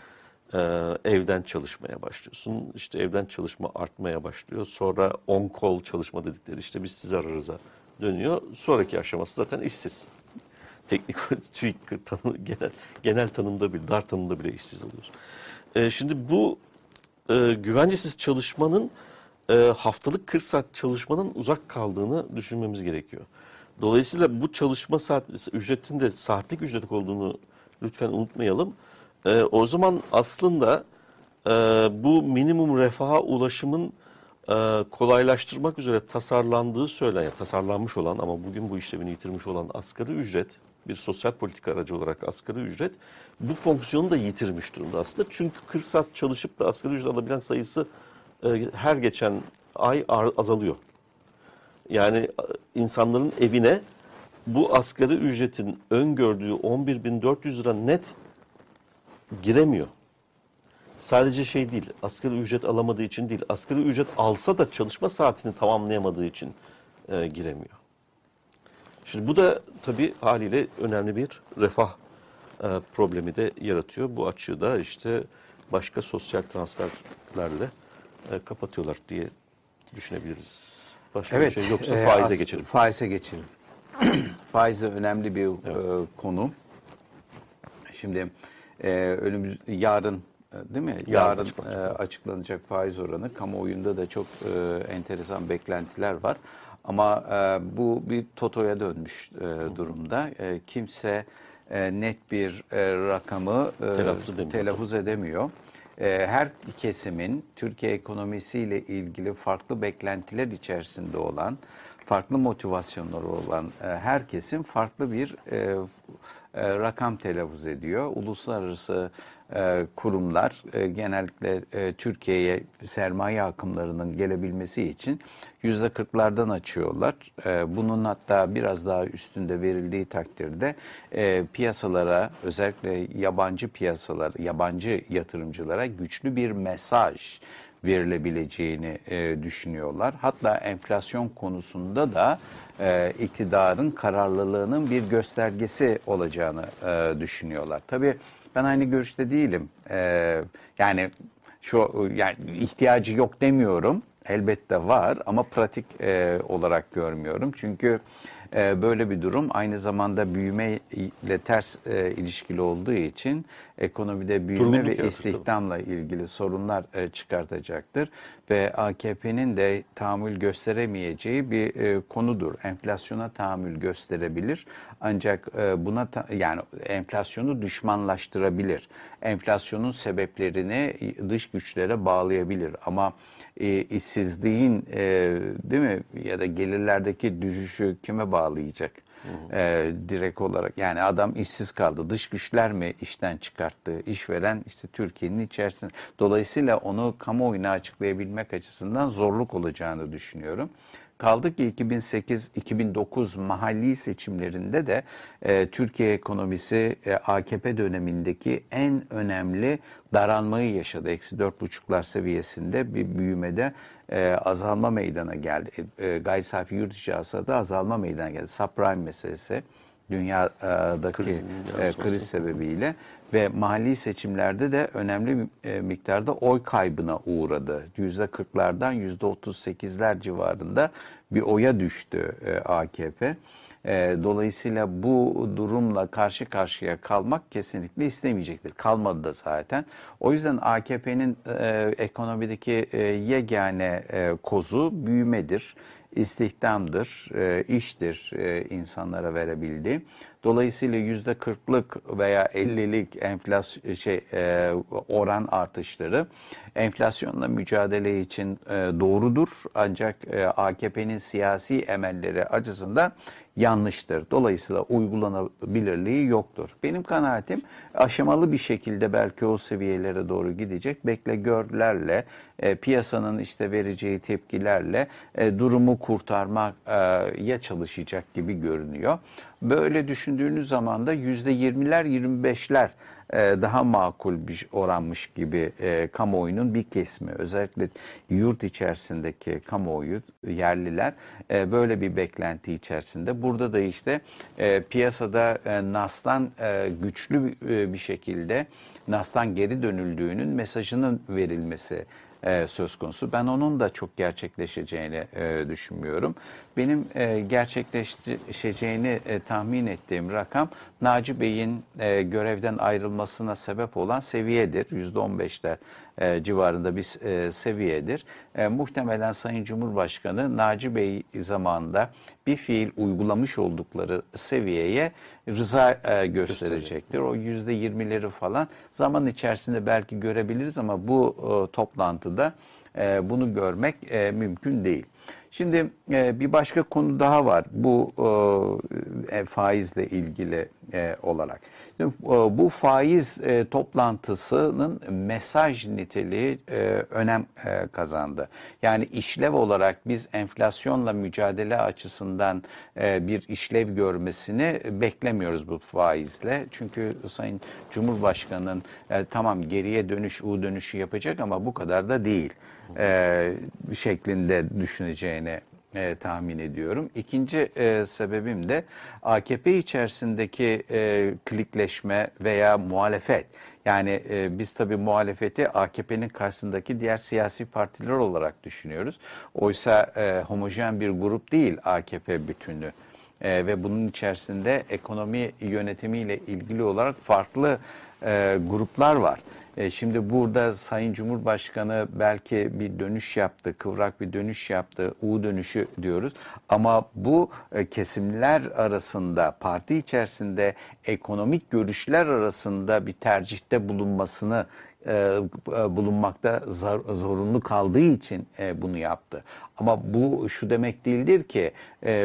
e, evden çalışmaya başlıyorsun. İşte evden çalışma artmaya başlıyor. Sonra on call çalışma dedikleri işte biz sizi ararız'a dönüyor. Sonraki aşaması zaten işsiz. Teknik TÜİK tanı, genel, genel tanımda bile, dar tanımda bile işsiz oluyoruz. E, şimdi bu e, güvencesiz çalışmanın e, haftalık 40 saat çalışmanın uzak kaldığını düşünmemiz gerekiyor. Dolayısıyla bu çalışma saat ücretin de saatlik ücret olduğunu lütfen unutmayalım. e, o zaman aslında e, bu minimum refaha ulaşımın e, kolaylaştırmak üzere tasarlandığı söylenen, tasarlanmış olan ama bugün bu işlevini yitirmiş olan asgari ücret, bir sosyal politika aracı olarak asgari ücret bu fonksiyonu da yitirmiş durumda aslında. Çünkü 40 saat çalışıp da asgari ücret alabilen sayısı e, her geçen ay azalıyor. Yani e, insanların evine bu asgari ücretin öngördüğü 11.400 lira net giremiyor. Sadece şey değil, asgari ücret alamadığı için değil, asgari ücret alsa da çalışma saatini tamamlayamadığı için e, giremiyor. Şimdi bu da tabii haliyle önemli bir refah e, problemi de yaratıyor. Bu açığı da işte başka sosyal transferlerle e, kapatıyorlar diye düşünebiliriz. Başka bir şey yoksa e, faize geçelim. Faize geçelim. Faiz de önemli bir e, konu. Şimdi e, önümüz yarın e, değil mi? Yarın, açıklanacak. e, açıklanacak faiz oranı. Kamuoyunda da çok e, enteresan beklentiler var. Ama e, bu bir totoya dönmüş e, durumda. E, kimse e, net bir e, rakamı e, Telaffuz edemiyor. telaffuz edemiyor. E, her kesimin Türkiye ekonomisiyle ilgili farklı beklentiler içerisinde olan, farklı motivasyonları olan e, herkesin farklı bir e, e, rakam telaffuz ediyor. Uluslararası e, kurumlar e, genellikle e, Türkiye'ye sermaye akımlarının gelebilmesi için yüzde kırklardan açıyorlar. E, bunun hatta biraz daha üstünde verildiği takdirde piyasalara özellikle yabancı piyasalar, yabancı yatırımcılara güçlü bir mesaj verilebileceğini düşünüyorlar. Hatta enflasyon konusunda da iktidarın kararlılığının bir göstergesi olacağını düşünüyorlar. Tabii ben aynı görüşte değilim. E, yani şu yani ihtiyacı yok demiyorum. Elbette var ama pratik e, olarak görmüyorum. Çünkü e, böyle bir durum. Aynı zamanda büyüme ile ters e, ilişkili olduğu için ekonomide büyüme Durgunluk ve yaratır, istihdamla ilgili sorunlar e, çıkartacaktır. Ve AKP'nin de tahammül gösteremeyeceği bir e, konudur. Enflasyona tahammül gösterebilir. Ancak e, buna ta- yani enflasyonu düşmanlaştırabilir. Enflasyonun sebeplerini dış güçlere bağlayabilir. Ama e, işsizliğin e, değil mi ya da gelirlerdeki düşüşü kime bağlayacak? E, direkt olarak yani adam işsiz kaldı. Dış güçler mi işten çıkarttı? İşveren işte Türkiye'nin içerisinde. Dolayısıyla onu kamuoyuna açıklayabilmek açısından zorluk olacağını düşünüyorum. Kaldı ki 2008-2009 mahalli seçimlerinde de e, Türkiye ekonomisi e, AKP dönemindeki en önemli daralmayı yaşadı. Eksi dört buçuklar seviyesinde bir büyümede e, azalma meydana geldi. E, e, gayri safi yurt içi azalma meydana geldi. Subprime meselesi dünyadaki Krizin e, kriz sebebiyle ve mahalli seçimlerde de önemli e, miktarda oy kaybına uğradı. Yüzde kırklardan yüzde otuz sekizler civarında bir oya düştü e, AKP. E, dolayısıyla bu durumla karşı karşıya kalmak kesinlikle istemeyecektir. Kalmadı da zaten. O yüzden AKP'nin ekonomideki yegane kozu büyümedir istihdamdır, iştir insanlara verebildiği. Dolayısıyla yüzde kırklık veya ellilik enflasyon şey e, oran artışları enflasyonla mücadele için e, doğrudur. Ancak e, AKP'nin siyasi emelleri açısından yanlıştır. Dolayısıyla uygulanabilirliği yoktur. Benim kanaatim aşamalı bir şekilde belki o seviyelere doğru gidecek. Bekle görlerle e, piyasanın işte vereceği tepkilerle e, durumu kurtarmaya çalışacak gibi görünüyor. Böyle düşündüğünüz zaman da yüzde yirmiler, yirmi beşler e, daha makul bir oranmış gibi e, kamuoyunun bir kesimi özellikle yurt içerisindeki kamuoyu yerliler e, böyle bir beklenti içerisinde. Burada da işte e, piyasada e, NAS'tan e, güçlü e, bir şekilde NAS'tan geri dönüldüğünün mesajının verilmesi e, söz konusu. Ben onun da çok gerçekleşeceğini e, düşünmüyorum. Benim e, gerçekleşeceğini e, tahmin ettiğim rakam Naci Bey'in e, görevden ayrılmasına sebep olan seviyedir. %15'ler e, civarında bir e, seviyedir. E, muhtemelen Sayın Cumhurbaşkanı Naci Bey zamanında bir fiil uygulamış oldukları seviyeye rıza e, gösterecektir. O yüzde yirmileri falan zaman içerisinde belki görebiliriz ama bu e, toplantıda e, bunu görmek e, mümkün değil. Şimdi e, bir başka konu daha var bu e, faizle ilgili e, olarak. E, bu faiz e, toplantısının mesaj niteliği e, önem kazandı. Yani işlev olarak biz enflasyonla mücadele açısından bir işlev görmesini beklemiyoruz bu faizle. Çünkü Sayın Cumhurbaşkanı'nın tamam geriye dönüş, U dönüşü yapacak ama bu kadar da değil şeklinde düşüneceğini e, tahmin ediyorum. İkinci e, sebebim de AKP içerisindeki e, klikleşme veya muhalefet. Yani e, biz tabii muhalefeti AKP'nin karşısındaki diğer siyasi partiler olarak düşünüyoruz. Oysa e, homojen bir grup değil AKP bütünü. E, ve bunun içerisinde ekonomi yönetimiyle ilgili olarak farklı e, gruplar var. E, şimdi burada Sayın Cumhurbaşkanı belki bir dönüş yaptı, kıvrak bir dönüş yaptı, U dönüşü diyoruz. Ama bu e, kesimler arasında, parti içerisinde ekonomik görüşler arasında bir tercihte bulunmasını e, bulunmakta zorunlu kaldığı için bunu yaptı. Ama bu şu demek değildir ki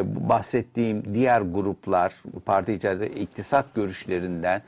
bahsettiğim diğer gruplar parti içerisinde iktisat görüşlerinden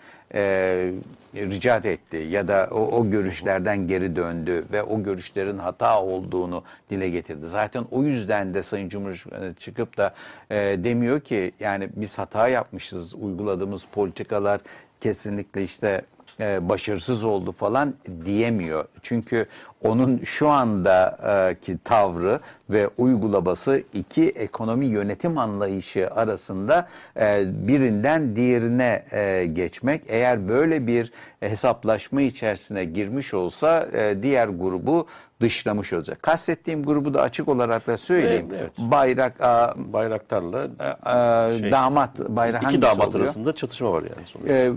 rica etti ya da o, o görüşlerden geri döndü ve o görüşlerin hata olduğunu dile getirdi. Zaten o yüzden de Sayın Cumhurbaşkanı çıkıp da e, demiyor ki yani biz hata yapmışız uyguladığımız politikalar kesinlikle işte e, başarısız oldu falan diyemiyor. Çünkü onun şu andaki tavrı ve uygulaması iki ekonomi yönetim anlayışı arasında e, birinden diğerine e, geçmek. Eğer böyle bir hesaplaşma içerisine girmiş olsa diğer grubu dışlamış olacak. Kastettiğim grubu da açık olarak da söyleyeyim. Evet, evet. Bayrak a, Bayraktar'la a, şey, damat bayrak iki damat oluyor? arasında çatışma var yani sonuçta. Ee,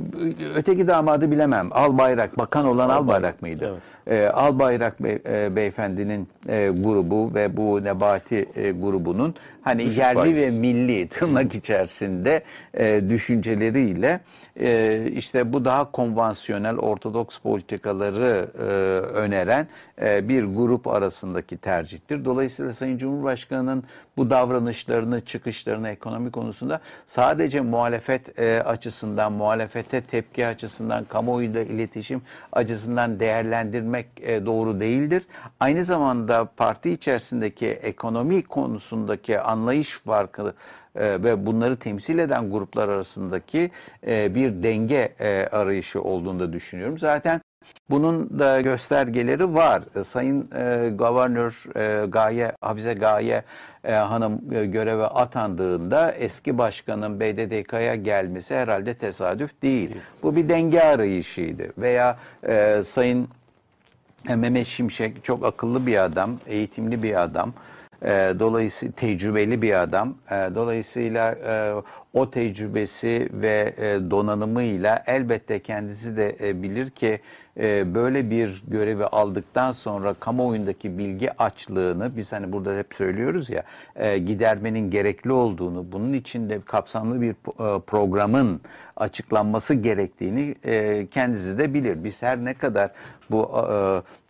öteki damadı bilemem. Al Bayrak bakan olan Al, Al Bayrak mıydı? Evet. Ee, Al Bayrak bey, e, beyefendinin e, grubu ve bu Nebati e, grubunun hani Düşük yerli faiz. ve milli tırnak içerisinde e, düşünceleriyle e, işte bu daha konvansiyonel ortodoks politikaları e, öneren e, bir grup arasındaki tercihtir. Dolayısıyla Sayın Cumhurbaşkanı'nın bu davranışlarını, çıkışlarını ekonomi konusunda sadece muhalefet e, açısından, muhalefete tepki açısından, kamuoyuyla iletişim açısından değerlendirmek e, doğru değildir. Aynı zamanda parti içerisindeki ekonomi konusundaki anlayış farkı e, ve bunları temsil eden gruplar arasındaki e, bir denge e, arayışı olduğunu da düşünüyorum. Zaten bunun da göstergeleri var. Sayın e, Governor e, Gaye, Hafize Gaye e, Hanım e, göreve atandığında eski başkanın BDDK'ya gelmesi herhalde tesadüf değil. Bu bir denge arayışıydı. Veya e, Sayın Mehmet Şimşek çok akıllı bir adam, eğitimli bir adam. E, dolayısıyla tecrübeli bir adam. E, dolayısıyla e, o tecrübesi ve e, donanımıyla elbette kendisi de e, bilir ki e, böyle bir görevi aldıktan sonra kamuoyundaki bilgi açlığını biz hani burada hep söylüyoruz ya e, gidermenin gerekli olduğunu, bunun için de kapsamlı bir e, programın açıklanması gerektiğini e, kendisi de bilir. Biz her ne kadar bu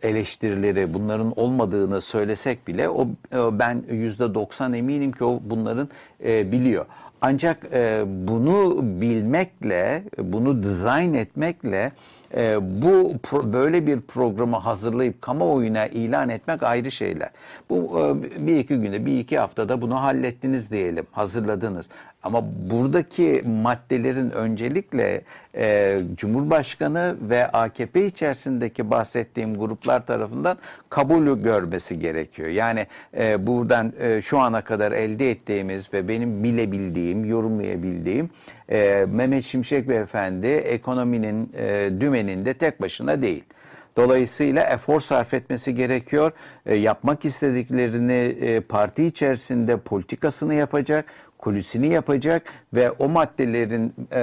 e, eleştirileri bunların olmadığını söylesek bile o ben yüzde doksan eminim ki o bunların biliyor. Ancak bunu bilmekle, bunu dizayn etmekle e, bu pro, böyle bir programı hazırlayıp kamuoyuna ilan etmek ayrı şeyler. Bu e, bir iki günde, bir iki haftada bunu hallettiniz diyelim, hazırladınız. Ama buradaki maddelerin öncelikle e, Cumhurbaşkanı ve AKP içerisindeki bahsettiğim gruplar tarafından kabul görmesi gerekiyor. Yani e, buradan e, şu ana kadar elde ettiğimiz ve benim bilebildiğim, yorumlayabildiğim e, Mehmet Şimşek Beyefendi ekonominin e, dümeninde tek başına değil. Dolayısıyla efor sarf etmesi gerekiyor. E, yapmak istediklerini e, parti içerisinde politikasını yapacak kulisini yapacak ve o maddelerin e,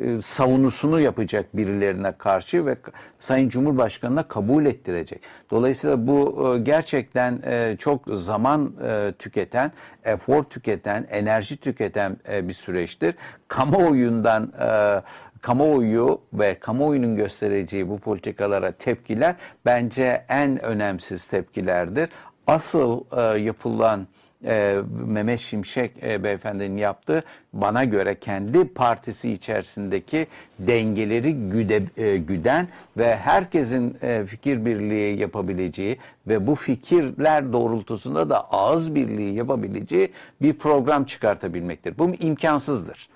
e, savunusunu yapacak birilerine karşı ve Sayın Cumhurbaşkanı'na kabul ettirecek. Dolayısıyla bu e, gerçekten e, çok zaman e, tüketen, efor tüketen, enerji tüketen e, bir süreçtir. Kamuoyundan e, kamuoyu ve kamuoyunun göstereceği bu politikalara tepkiler bence en önemsiz tepkilerdir. Asıl e, yapılan e, Mehmet Şimşek e, beyefendinin yaptığı bana göre kendi partisi içerisindeki dengeleri güde, e, güden ve herkesin e, fikir birliği yapabileceği ve bu fikirler doğrultusunda da ağız birliği yapabileceği bir program çıkartabilmektir. Bu imkansızdır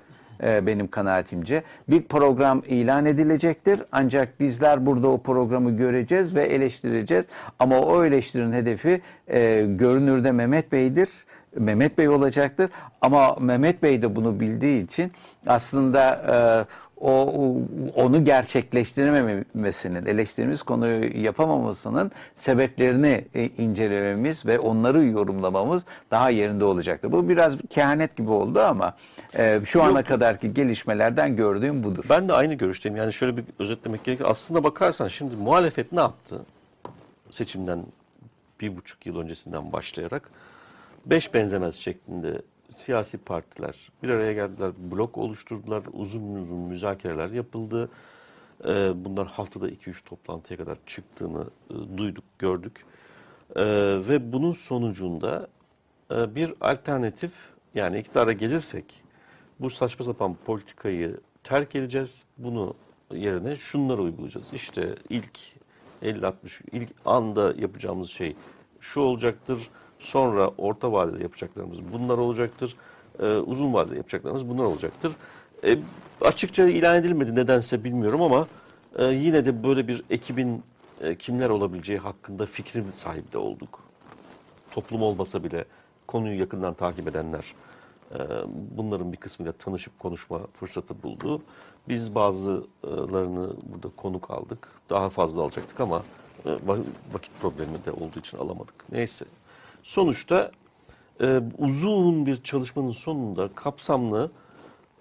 e, benim kanaatimce. Bir program ilan edilecektir ancak bizler burada o programı göreceğiz ve eleştireceğiz. Ama o eleştirinin hedefi e, görünürde Mehmet Bey'dir. Mehmet Bey olacaktır ama Mehmet Bey de bunu bildiği için aslında e, o onu gerçekleştirememesinin, eleştirimiz konuyu yapamamasının sebeplerini e, incelememiz ve onları yorumlamamız daha yerinde olacaktır. Bu biraz kehanet gibi oldu ama e, şu ana kadarki gelişmelerden gördüğüm budur. Ben de aynı görüşteyim. Yani şöyle bir özetlemek gerekir. Aslında bakarsan şimdi muhalefet ne yaptı? Seçimden bir buçuk yıl öncesinden başlayarak beş benzemez şeklinde siyasi partiler bir araya geldiler, blok oluşturdular, uzun uzun müzakereler yapıldı. Ee, bunlar haftada 2-3 toplantıya kadar çıktığını e, duyduk, gördük. Ee, ve bunun sonucunda e, bir alternatif yani iktidara gelirsek bu saçma sapan politikayı terk edeceğiz. Bunu yerine şunları uygulayacağız. İşte ilk 50-60 ilk anda yapacağımız şey şu olacaktır. Sonra orta vadede yapacaklarımız bunlar olacaktır. Ee, uzun vadede yapacaklarımız bunlar olacaktır. Ee, açıkça ilan edilmedi nedense bilmiyorum ama e, yine de böyle bir ekibin e, kimler olabileceği hakkında fikrim sahibi de olduk. Toplum olmasa bile konuyu yakından takip edenler e, bunların bir kısmıyla tanışıp konuşma fırsatı buldu. Biz bazılarını burada konuk aldık. Daha fazla alacaktık ama e, vakit problemi de olduğu için alamadık. Neyse. Sonuçta e, uzun bir çalışmanın sonunda kapsamlı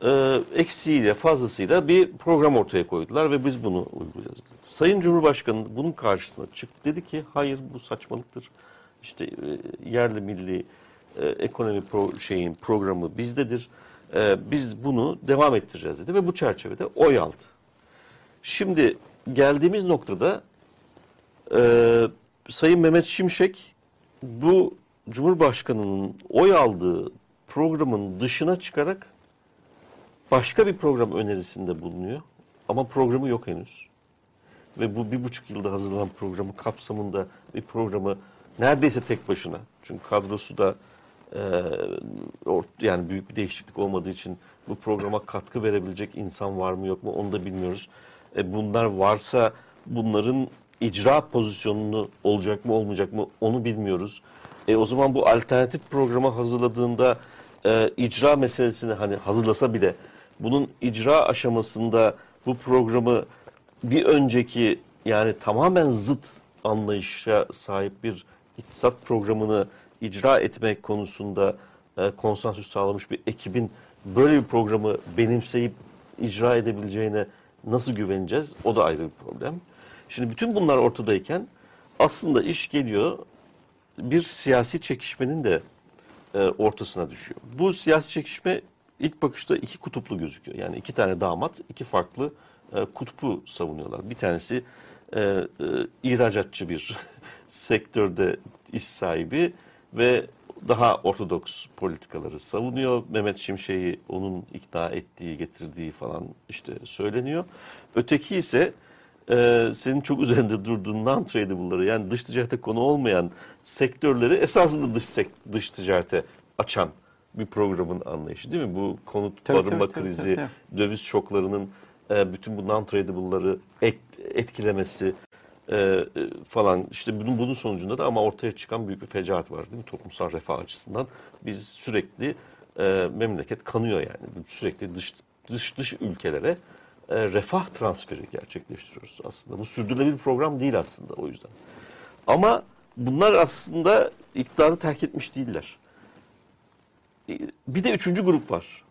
e, eksiğiyle fazlasıyla bir program ortaya koydular ve biz bunu uygulayacağız. Sayın Cumhurbaşkanı bunun karşısına çıktı. Dedi ki hayır bu saçmalıktır. İşte e, yerli milli e, ekonomi pro, şeyin programı bizdedir. E, biz bunu devam ettireceğiz dedi ve bu çerçevede oy aldı. Şimdi geldiğimiz noktada e, Sayın Mehmet Şimşek bu Cumhurbaşkanı'nın oy aldığı programın dışına çıkarak başka bir program önerisinde bulunuyor. Ama programı yok henüz. Ve bu bir buçuk yılda hazırlanan programı kapsamında bir programı neredeyse tek başına. Çünkü kadrosu da e, yani büyük bir değişiklik olmadığı için bu programa katkı verebilecek insan var mı yok mu onu da bilmiyoruz. E, bunlar varsa bunların icra pozisyonunu olacak mı olmayacak mı onu bilmiyoruz. E, o zaman bu alternatif programı hazırladığında e, icra meselesini hani hazırlasa bile bunun icra aşamasında bu programı bir önceki yani tamamen zıt anlayışa sahip bir iktisat programını icra etmek konusunda e, konsensüs sağlamış bir ekibin böyle bir programı benimseyip icra edebileceğine nasıl güveneceğiz? O da ayrı bir problem. Şimdi bütün bunlar ortadayken aslında iş geliyor bir siyasi çekişmenin de e, ortasına düşüyor. Bu siyasi çekişme ilk bakışta iki kutuplu gözüküyor. Yani iki tane damat iki farklı e, kutbu savunuyorlar. Bir tanesi e, e, ihracatçı bir sektörde iş sahibi ve daha ortodoks politikaları savunuyor. Mehmet Şimşek'i onun ikna ettiği, getirdiği falan işte söyleniyor. Öteki ise e, senin çok üzerinde durduğun non-tradable'ları yani dış ticarete konu olmayan sektörleri esasında dış, dış ticarete açan bir programın anlayışı değil mi? Bu konut tabii, barınma tabii, krizi, tabii, tabii. döviz şoklarının e, bütün bu non-tradable'ları et, etkilemesi e, falan işte bunun bunun sonucunda da ama ortaya çıkan büyük bir fecaat var değil mi? Toplumsal refah açısından biz sürekli e, memleket kanıyor yani. Sürekli dış dış dış ülkelere e, refah transferi gerçekleştiriyoruz aslında. Bu sürdürülebilir program değil aslında o yüzden. Ama bunlar aslında iktidarı terk etmiş değiller. e, bir de üçüncü grup var.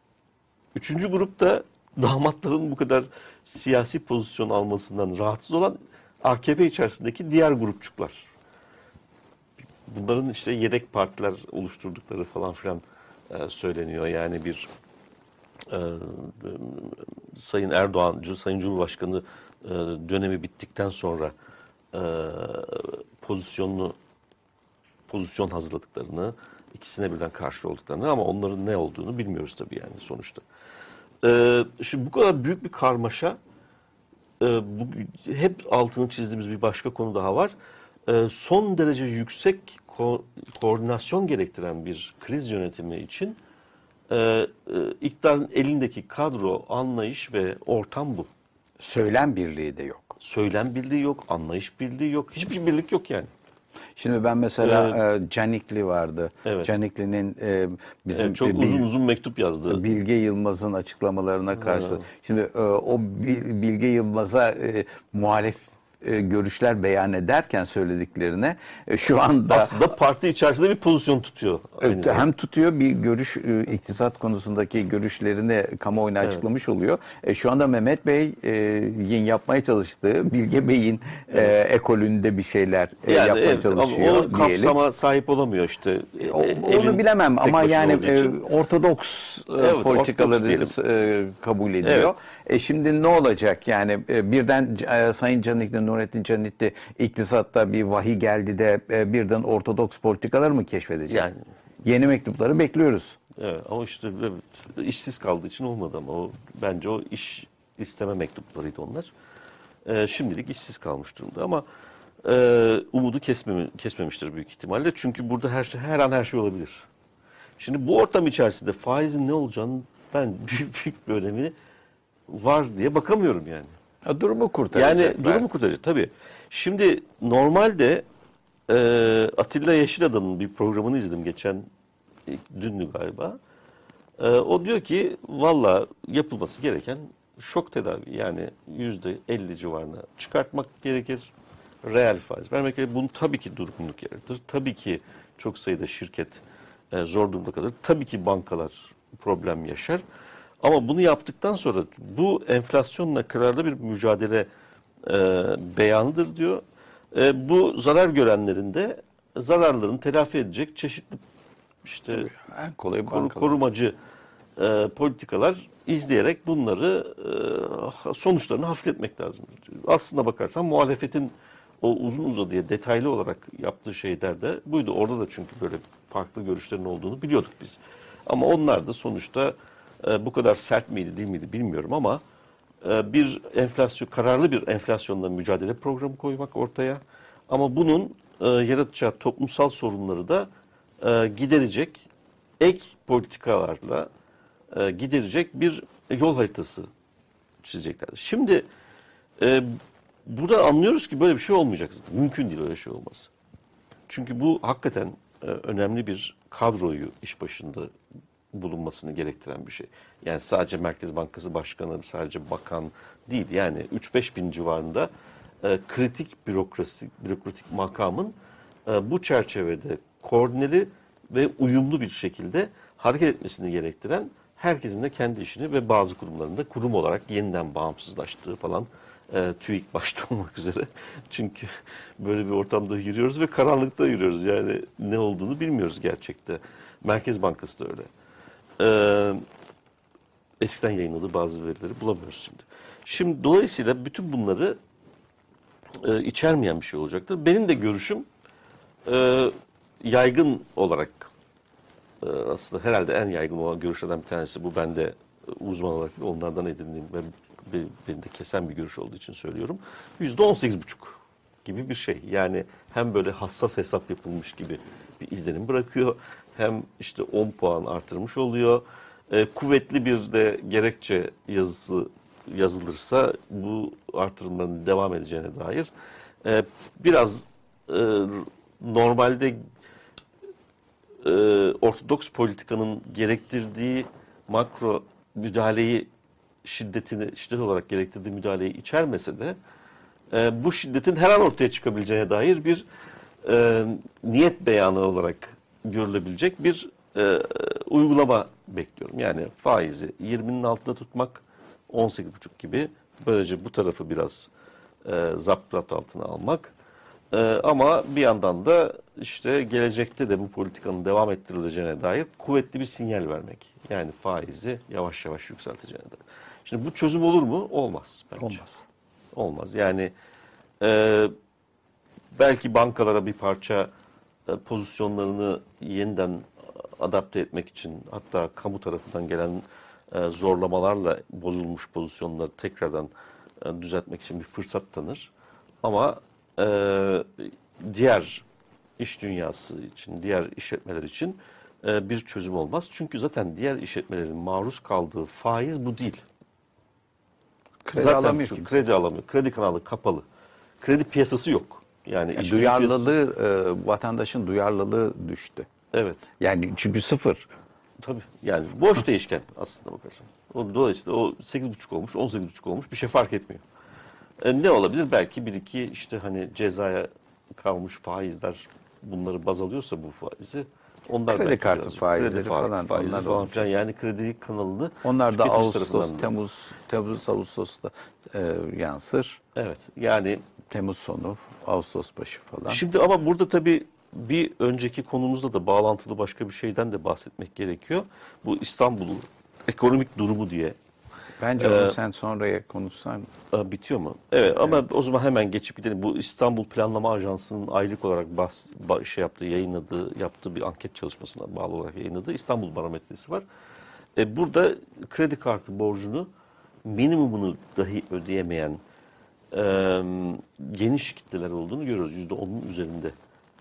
Üçüncü grup da damatların bu kadar siyasi pozisyon almasından rahatsız olan AKP içerisindeki diğer grupçuklar. Bunların işte yedek partiler oluşturdukları falan filan e, söyleniyor. Yani bir e, Sayın Erdoğan, Sayın Cumhurbaşkanı e, dönemi bittikten sonra e, pozisyonunu pozisyon hazırladıklarını, ikisine birden karşı olduklarını ama onların ne olduğunu bilmiyoruz tabii yani sonuçta. Ee, şimdi bu kadar büyük bir karmaşa, e, bu, hep altını çizdiğimiz bir başka konu daha var. E, son derece yüksek ko- koordinasyon gerektiren bir kriz yönetimi için e, e, iktidarın elindeki kadro, anlayış ve ortam bu. Söylem birliği de yok. Söylem birliği yok, anlayış birliği yok, hiçbir birlik yok yani. Şimdi ben mesela e, Canikli vardı. Evet. Canikli'nin e, bizim Evet, çok e, bil- uzun uzun mektup yazdı. Bilge Yılmaz'ın açıklamalarına karşı. Şimdi e, o Bil- Bilge Yılmaz'a e, muhalef e, görüşler beyan ederken söylediklerine e, şu anda Aslında parti içerisinde bir pozisyon tutuyor. Evet, hem tutuyor bir görüş e, iktisat konusundaki görüşlerini kamuoyuna açıklamış oluyor. E, şu anda Mehmet Bey'in yapmaya çalıştığı Bilge Bey'in e, ekolünde bir şeyler e, Yani yapmaya evet, ama çalışıyor o diyelim. kapsama sahip olamıyor işte. O- E, onu bilemem ama yani e, ortodoks e, Evet, politikaları ortodoks e, kabul ediyor. E şimdi ne olacak yani e, birden e, Sayın Canikli, Nurettin Canikli iktisatta bir vahiy geldi de e, birden ortodoks politikaları mı keşfedecek? Yani. Yeni mektupları bekliyoruz. Evet, ama işte evet, işsiz kaldığı için olmadı ama o bence o iş isteme mektuplarıydı onlar. Ee, şimdilik işsiz kalmış durumda ama e, umudu kesmemi, kesmemiştir büyük ihtimalle. Çünkü burada her şey her an her şey olabilir. Şimdi bu ortam içerisinde faizin ne olacağını ben büyük, büyük bir önemi var diye bakamıyorum yani. Ha, durumu kurtaracaklar. Yani durumu kurtaracak tabii. Şimdi normalde e, Atilla Yeşilada'nın bir programını izledim geçen ilk dündü galiba. E, o diyor ki valla yapılması gereken şok tedavi yani yüzde 50 civarına çıkartmak gerekir. Reel faiz vermek gerekir. Bunun tabii ki durgunluk yaratır. Tabii ki çok sayıda şirket e, zor durumda kalır. Tabii ki bankalar problem yaşar. Ama bunu yaptıktan sonra bu enflasyonla kararlı bir mücadele e, beyanıdır diyor. E, bu zarar görenlerin de zararlarını telafi edecek çeşitli işte En kolay bankalar. korumacı e, politikalar izleyerek bunları e, sonuçlarını hafifletmek lazım. Aslında bakarsan muhalefetin o uzun uzadıya detaylı olarak yaptığı şeyler de buydu. Orada da çünkü böyle farklı görüşlerin olduğunu biliyorduk biz. Ama onlar da sonuçta e, bu kadar sert miydi değil miydi bilmiyorum ama e, bir enflasyon kararlı bir enflasyonla mücadele programı koymak ortaya. Ama bunun e, yaratacağı toplumsal sorunları da e, giderecek ek politikalarla e, giderecek bir yol haritası çizecekler. Şimdi e, burada anlıyoruz ki böyle bir şey olmayacak. Mümkün değil öyle şey olması. Çünkü bu hakikaten önemli bir kadroyu iş başında bulunmasını gerektiren bir şey. Yani sadece Merkez Bankası Başkanı, sadece bakan değil. Yani 3-5 bin civarında e, kritik bürokrasi, bürokratik makamın e, bu çerçevede koordineli ve uyumlu bir şekilde hareket etmesini gerektiren herkesin de kendi işini ve bazı kurumların da kurum olarak yeniden bağımsızlaştığı falan e, TÜİK başta olmak üzere. Çünkü böyle bir ortamda yürüyoruz ve karanlıkta yürüyoruz. Yani ne olduğunu bilmiyoruz gerçekte. Merkez Bankası da öyle. Ee, eskiden yayınladığı bazı verileri bulamıyoruz şimdi. Şimdi dolayısıyla bütün bunları e, içermeyen bir şey olacaktır. Benim de görüşüm e, yaygın olarak e, aslında herhalde en yaygın olan görüşlerden bir tanesi bu. Ben de e, uzman olarak onlardan edindiğim ve be- beni de kesen bir görüş olduğu için söylüyorum. Yüzde on sekiz buçuk gibi bir şey. Yani hem böyle hassas hesap yapılmış gibi bir izlenim bırakıyor. Hem işte 10 puan artırmış oluyor. E, kuvvetli bir de gerekçe yazısı yazılırsa bu artırımların devam edeceğine dair e, biraz e, normalde e, ortodoks politikanın gerektirdiği makro müdahaleyi şiddetini şiddet olarak gerektirdiği müdahaleyi içermese de e, bu şiddetin her an ortaya çıkabileceğine dair bir e, niyet beyanı olarak görülebilecek bir e, uygulama bekliyorum. Yani faizi 20'nin altında tutmak 18,5 gibi böylece bu tarafı biraz e, zapt altına almak. E, ama bir yandan da işte gelecekte de bu politikanın devam ettirileceğine dair kuvvetli bir sinyal vermek. Yani faizi yavaş yavaş yükselteceğine dair. Şimdi bu çözüm olur mu? Olmaz bence. Olmaz. Olmaz. Yani e, belki bankalara bir parça pozisyonlarını yeniden adapte etmek için hatta kamu tarafından gelen e, zorlamalarla bozulmuş pozisyonları tekrardan e, düzeltmek için bir fırsat tanır. Ama e, diğer iş dünyası için, diğer işletmeler için e, bir çözüm olmaz. Çünkü zaten diğer işletmelerin maruz kaldığı faiz bu değil. Kredi Zaten alamıyor kimse. Kredi alamıyor. Kredi kanalı kapalı. Kredi piyasası yok. Yani, Yani duyarlılığı, e, vatandaşın duyarlılığı düştü. evet. Yani çünkü sıfır. Tabii. Yani boş değişken aslında bakarsan. O, dolayısıyla o 8,5 olmuş, 18,5 olmuş bir şey fark etmiyor. E, ne olabilir? Belki bir iki işte hani cezaya kalmış faizler bunları baz alıyorsa bu faizi onlar Kredi kartı birazcık- faizleri kredi fa- falan, faizi onlar falan filan yani kredi kanalını Onlar da Ağustos, Temmuz, Temmuz, Ağustos'ta e, yansır. Evet. Yani Temmuz sonu, Ağustos başı falan. Şimdi ama burada tabii bir önceki konumuzla da bağlantılı başka bir şeyden de bahsetmek gerekiyor. Bu İstanbul'un ekonomik durumu diye Bence Ee, onu sen sonraya konuşsan. Aa, bitiyor mu? Evet ama o zaman hemen geçip gidelim. Bu İstanbul Planlama Ajansı'nın aylık olarak bas, ba- şey yaptığı, yayınladığı, yaptığı bir anket çalışmasına bağlı olarak yayınladığı İstanbul Barometresi var. E, burada kredi kartı borcunu minimumunu dahi ödeyemeyen e, geniş kitleler olduğunu görüyoruz. Yüzde onun üzerinde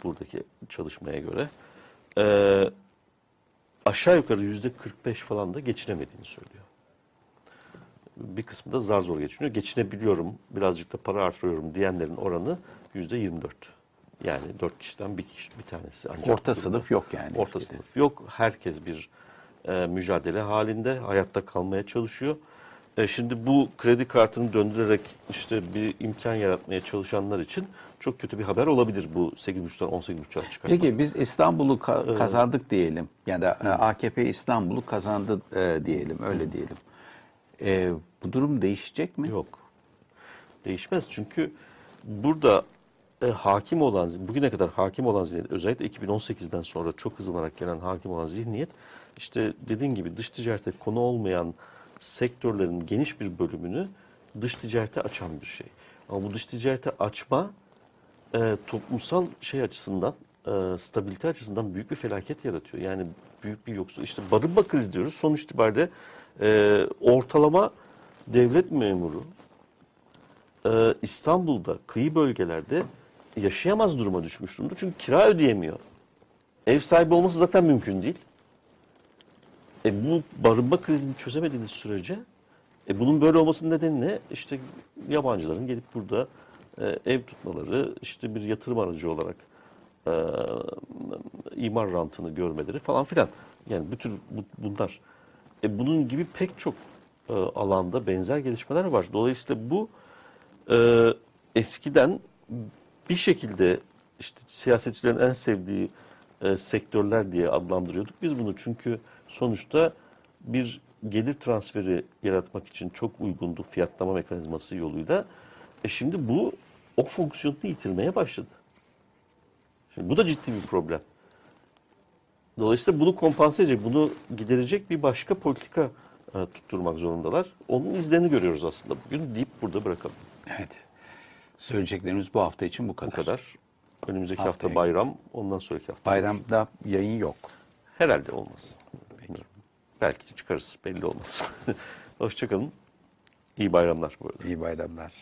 buradaki çalışmaya göre. E, aşağı yukarı yüzde 45 falan da geçinemediğini söylüyor bir kısmı da zar zor geçiniyor. Geçinebiliyorum, birazcık da para artırıyorum diyenlerin oranı yüzde 24. Yani dört kişiden bir, kişi, bir tanesi ancak. Orta durumda. sınıf yok yani. Orta ülkede. sınıf yok. Herkes bir e, mücadele halinde, hayatta kalmaya çalışıyor. E, şimdi bu kredi kartını döndürerek işte bir imkan yaratmaya çalışanlar için çok kötü bir haber olabilir bu 8.5'tan 18.5'a çıkartmak. Peki biz İstanbul'u ka- kazandık diyelim. Ya da e, AKP İstanbul'u kazandı e, diyelim. Öyle diyelim. E, bu durum değişecek mi? Yok. Değişmez çünkü burada e, hakim olan, bugüne kadar hakim olan zihniyet, özellikle 2018'den sonra çok hızlanarak gelen hakim olan zihniyet, işte dediğin gibi dış ticarete konu olmayan sektörlerin geniş bir bölümünü dış ticarete açan bir şey. Ama bu dış ticarete açma e, toplumsal şey açısından, e, stabilite açısından büyük bir felaket yaratıyor. Yani büyük bir yoksul. İşte barınma krizi diyoruz. Sonuç itibariyle e, ortalama devlet memuru e, İstanbul'da, kıyı bölgelerde yaşayamaz duruma düşmüş durumda. Çünkü kira ödeyemiyor. Ev sahibi olması zaten mümkün değil. E, bu barınma krizini çözemediğiniz sürece e, bunun böyle olmasının nedeni ne? İşte yabancıların gelip burada e, ev tutmaları, işte bir yatırım aracı olarak e, imar rantını görmeleri falan filan. Yani bütün bu- bunlar. E, bunun gibi pek çok e, alanda benzer gelişmeler var. Dolayısıyla bu e, eskiden bir şekilde işte siyasetçilerin en sevdiği e, sektörler diye adlandırıyorduk biz bunu. Çünkü sonuçta bir gelir transferi yaratmak için çok uygundu fiyatlama mekanizması yoluyla. E şimdi bu o fonksiyonunu yitirmeye başladı. Şimdi bu da ciddi bir problem. Dolayısıyla bunu kompanse edecek, bunu giderecek bir başka politika e, tutturmak zorundalar. Onun izlerini görüyoruz aslında bugün deyip burada bırakalım. Evet. Söyleyeceklerimiz bu hafta için bu kadar. Bu kadar. Önümüzdeki Haftaya hafta bayram, ondan sonraki hafta. Bayramda yayın yok. Herhalde olmaz. Belki çıkarız, belli olmaz. Hoşçakalın. İyi bayramlar bu arada. İyi bayramlar.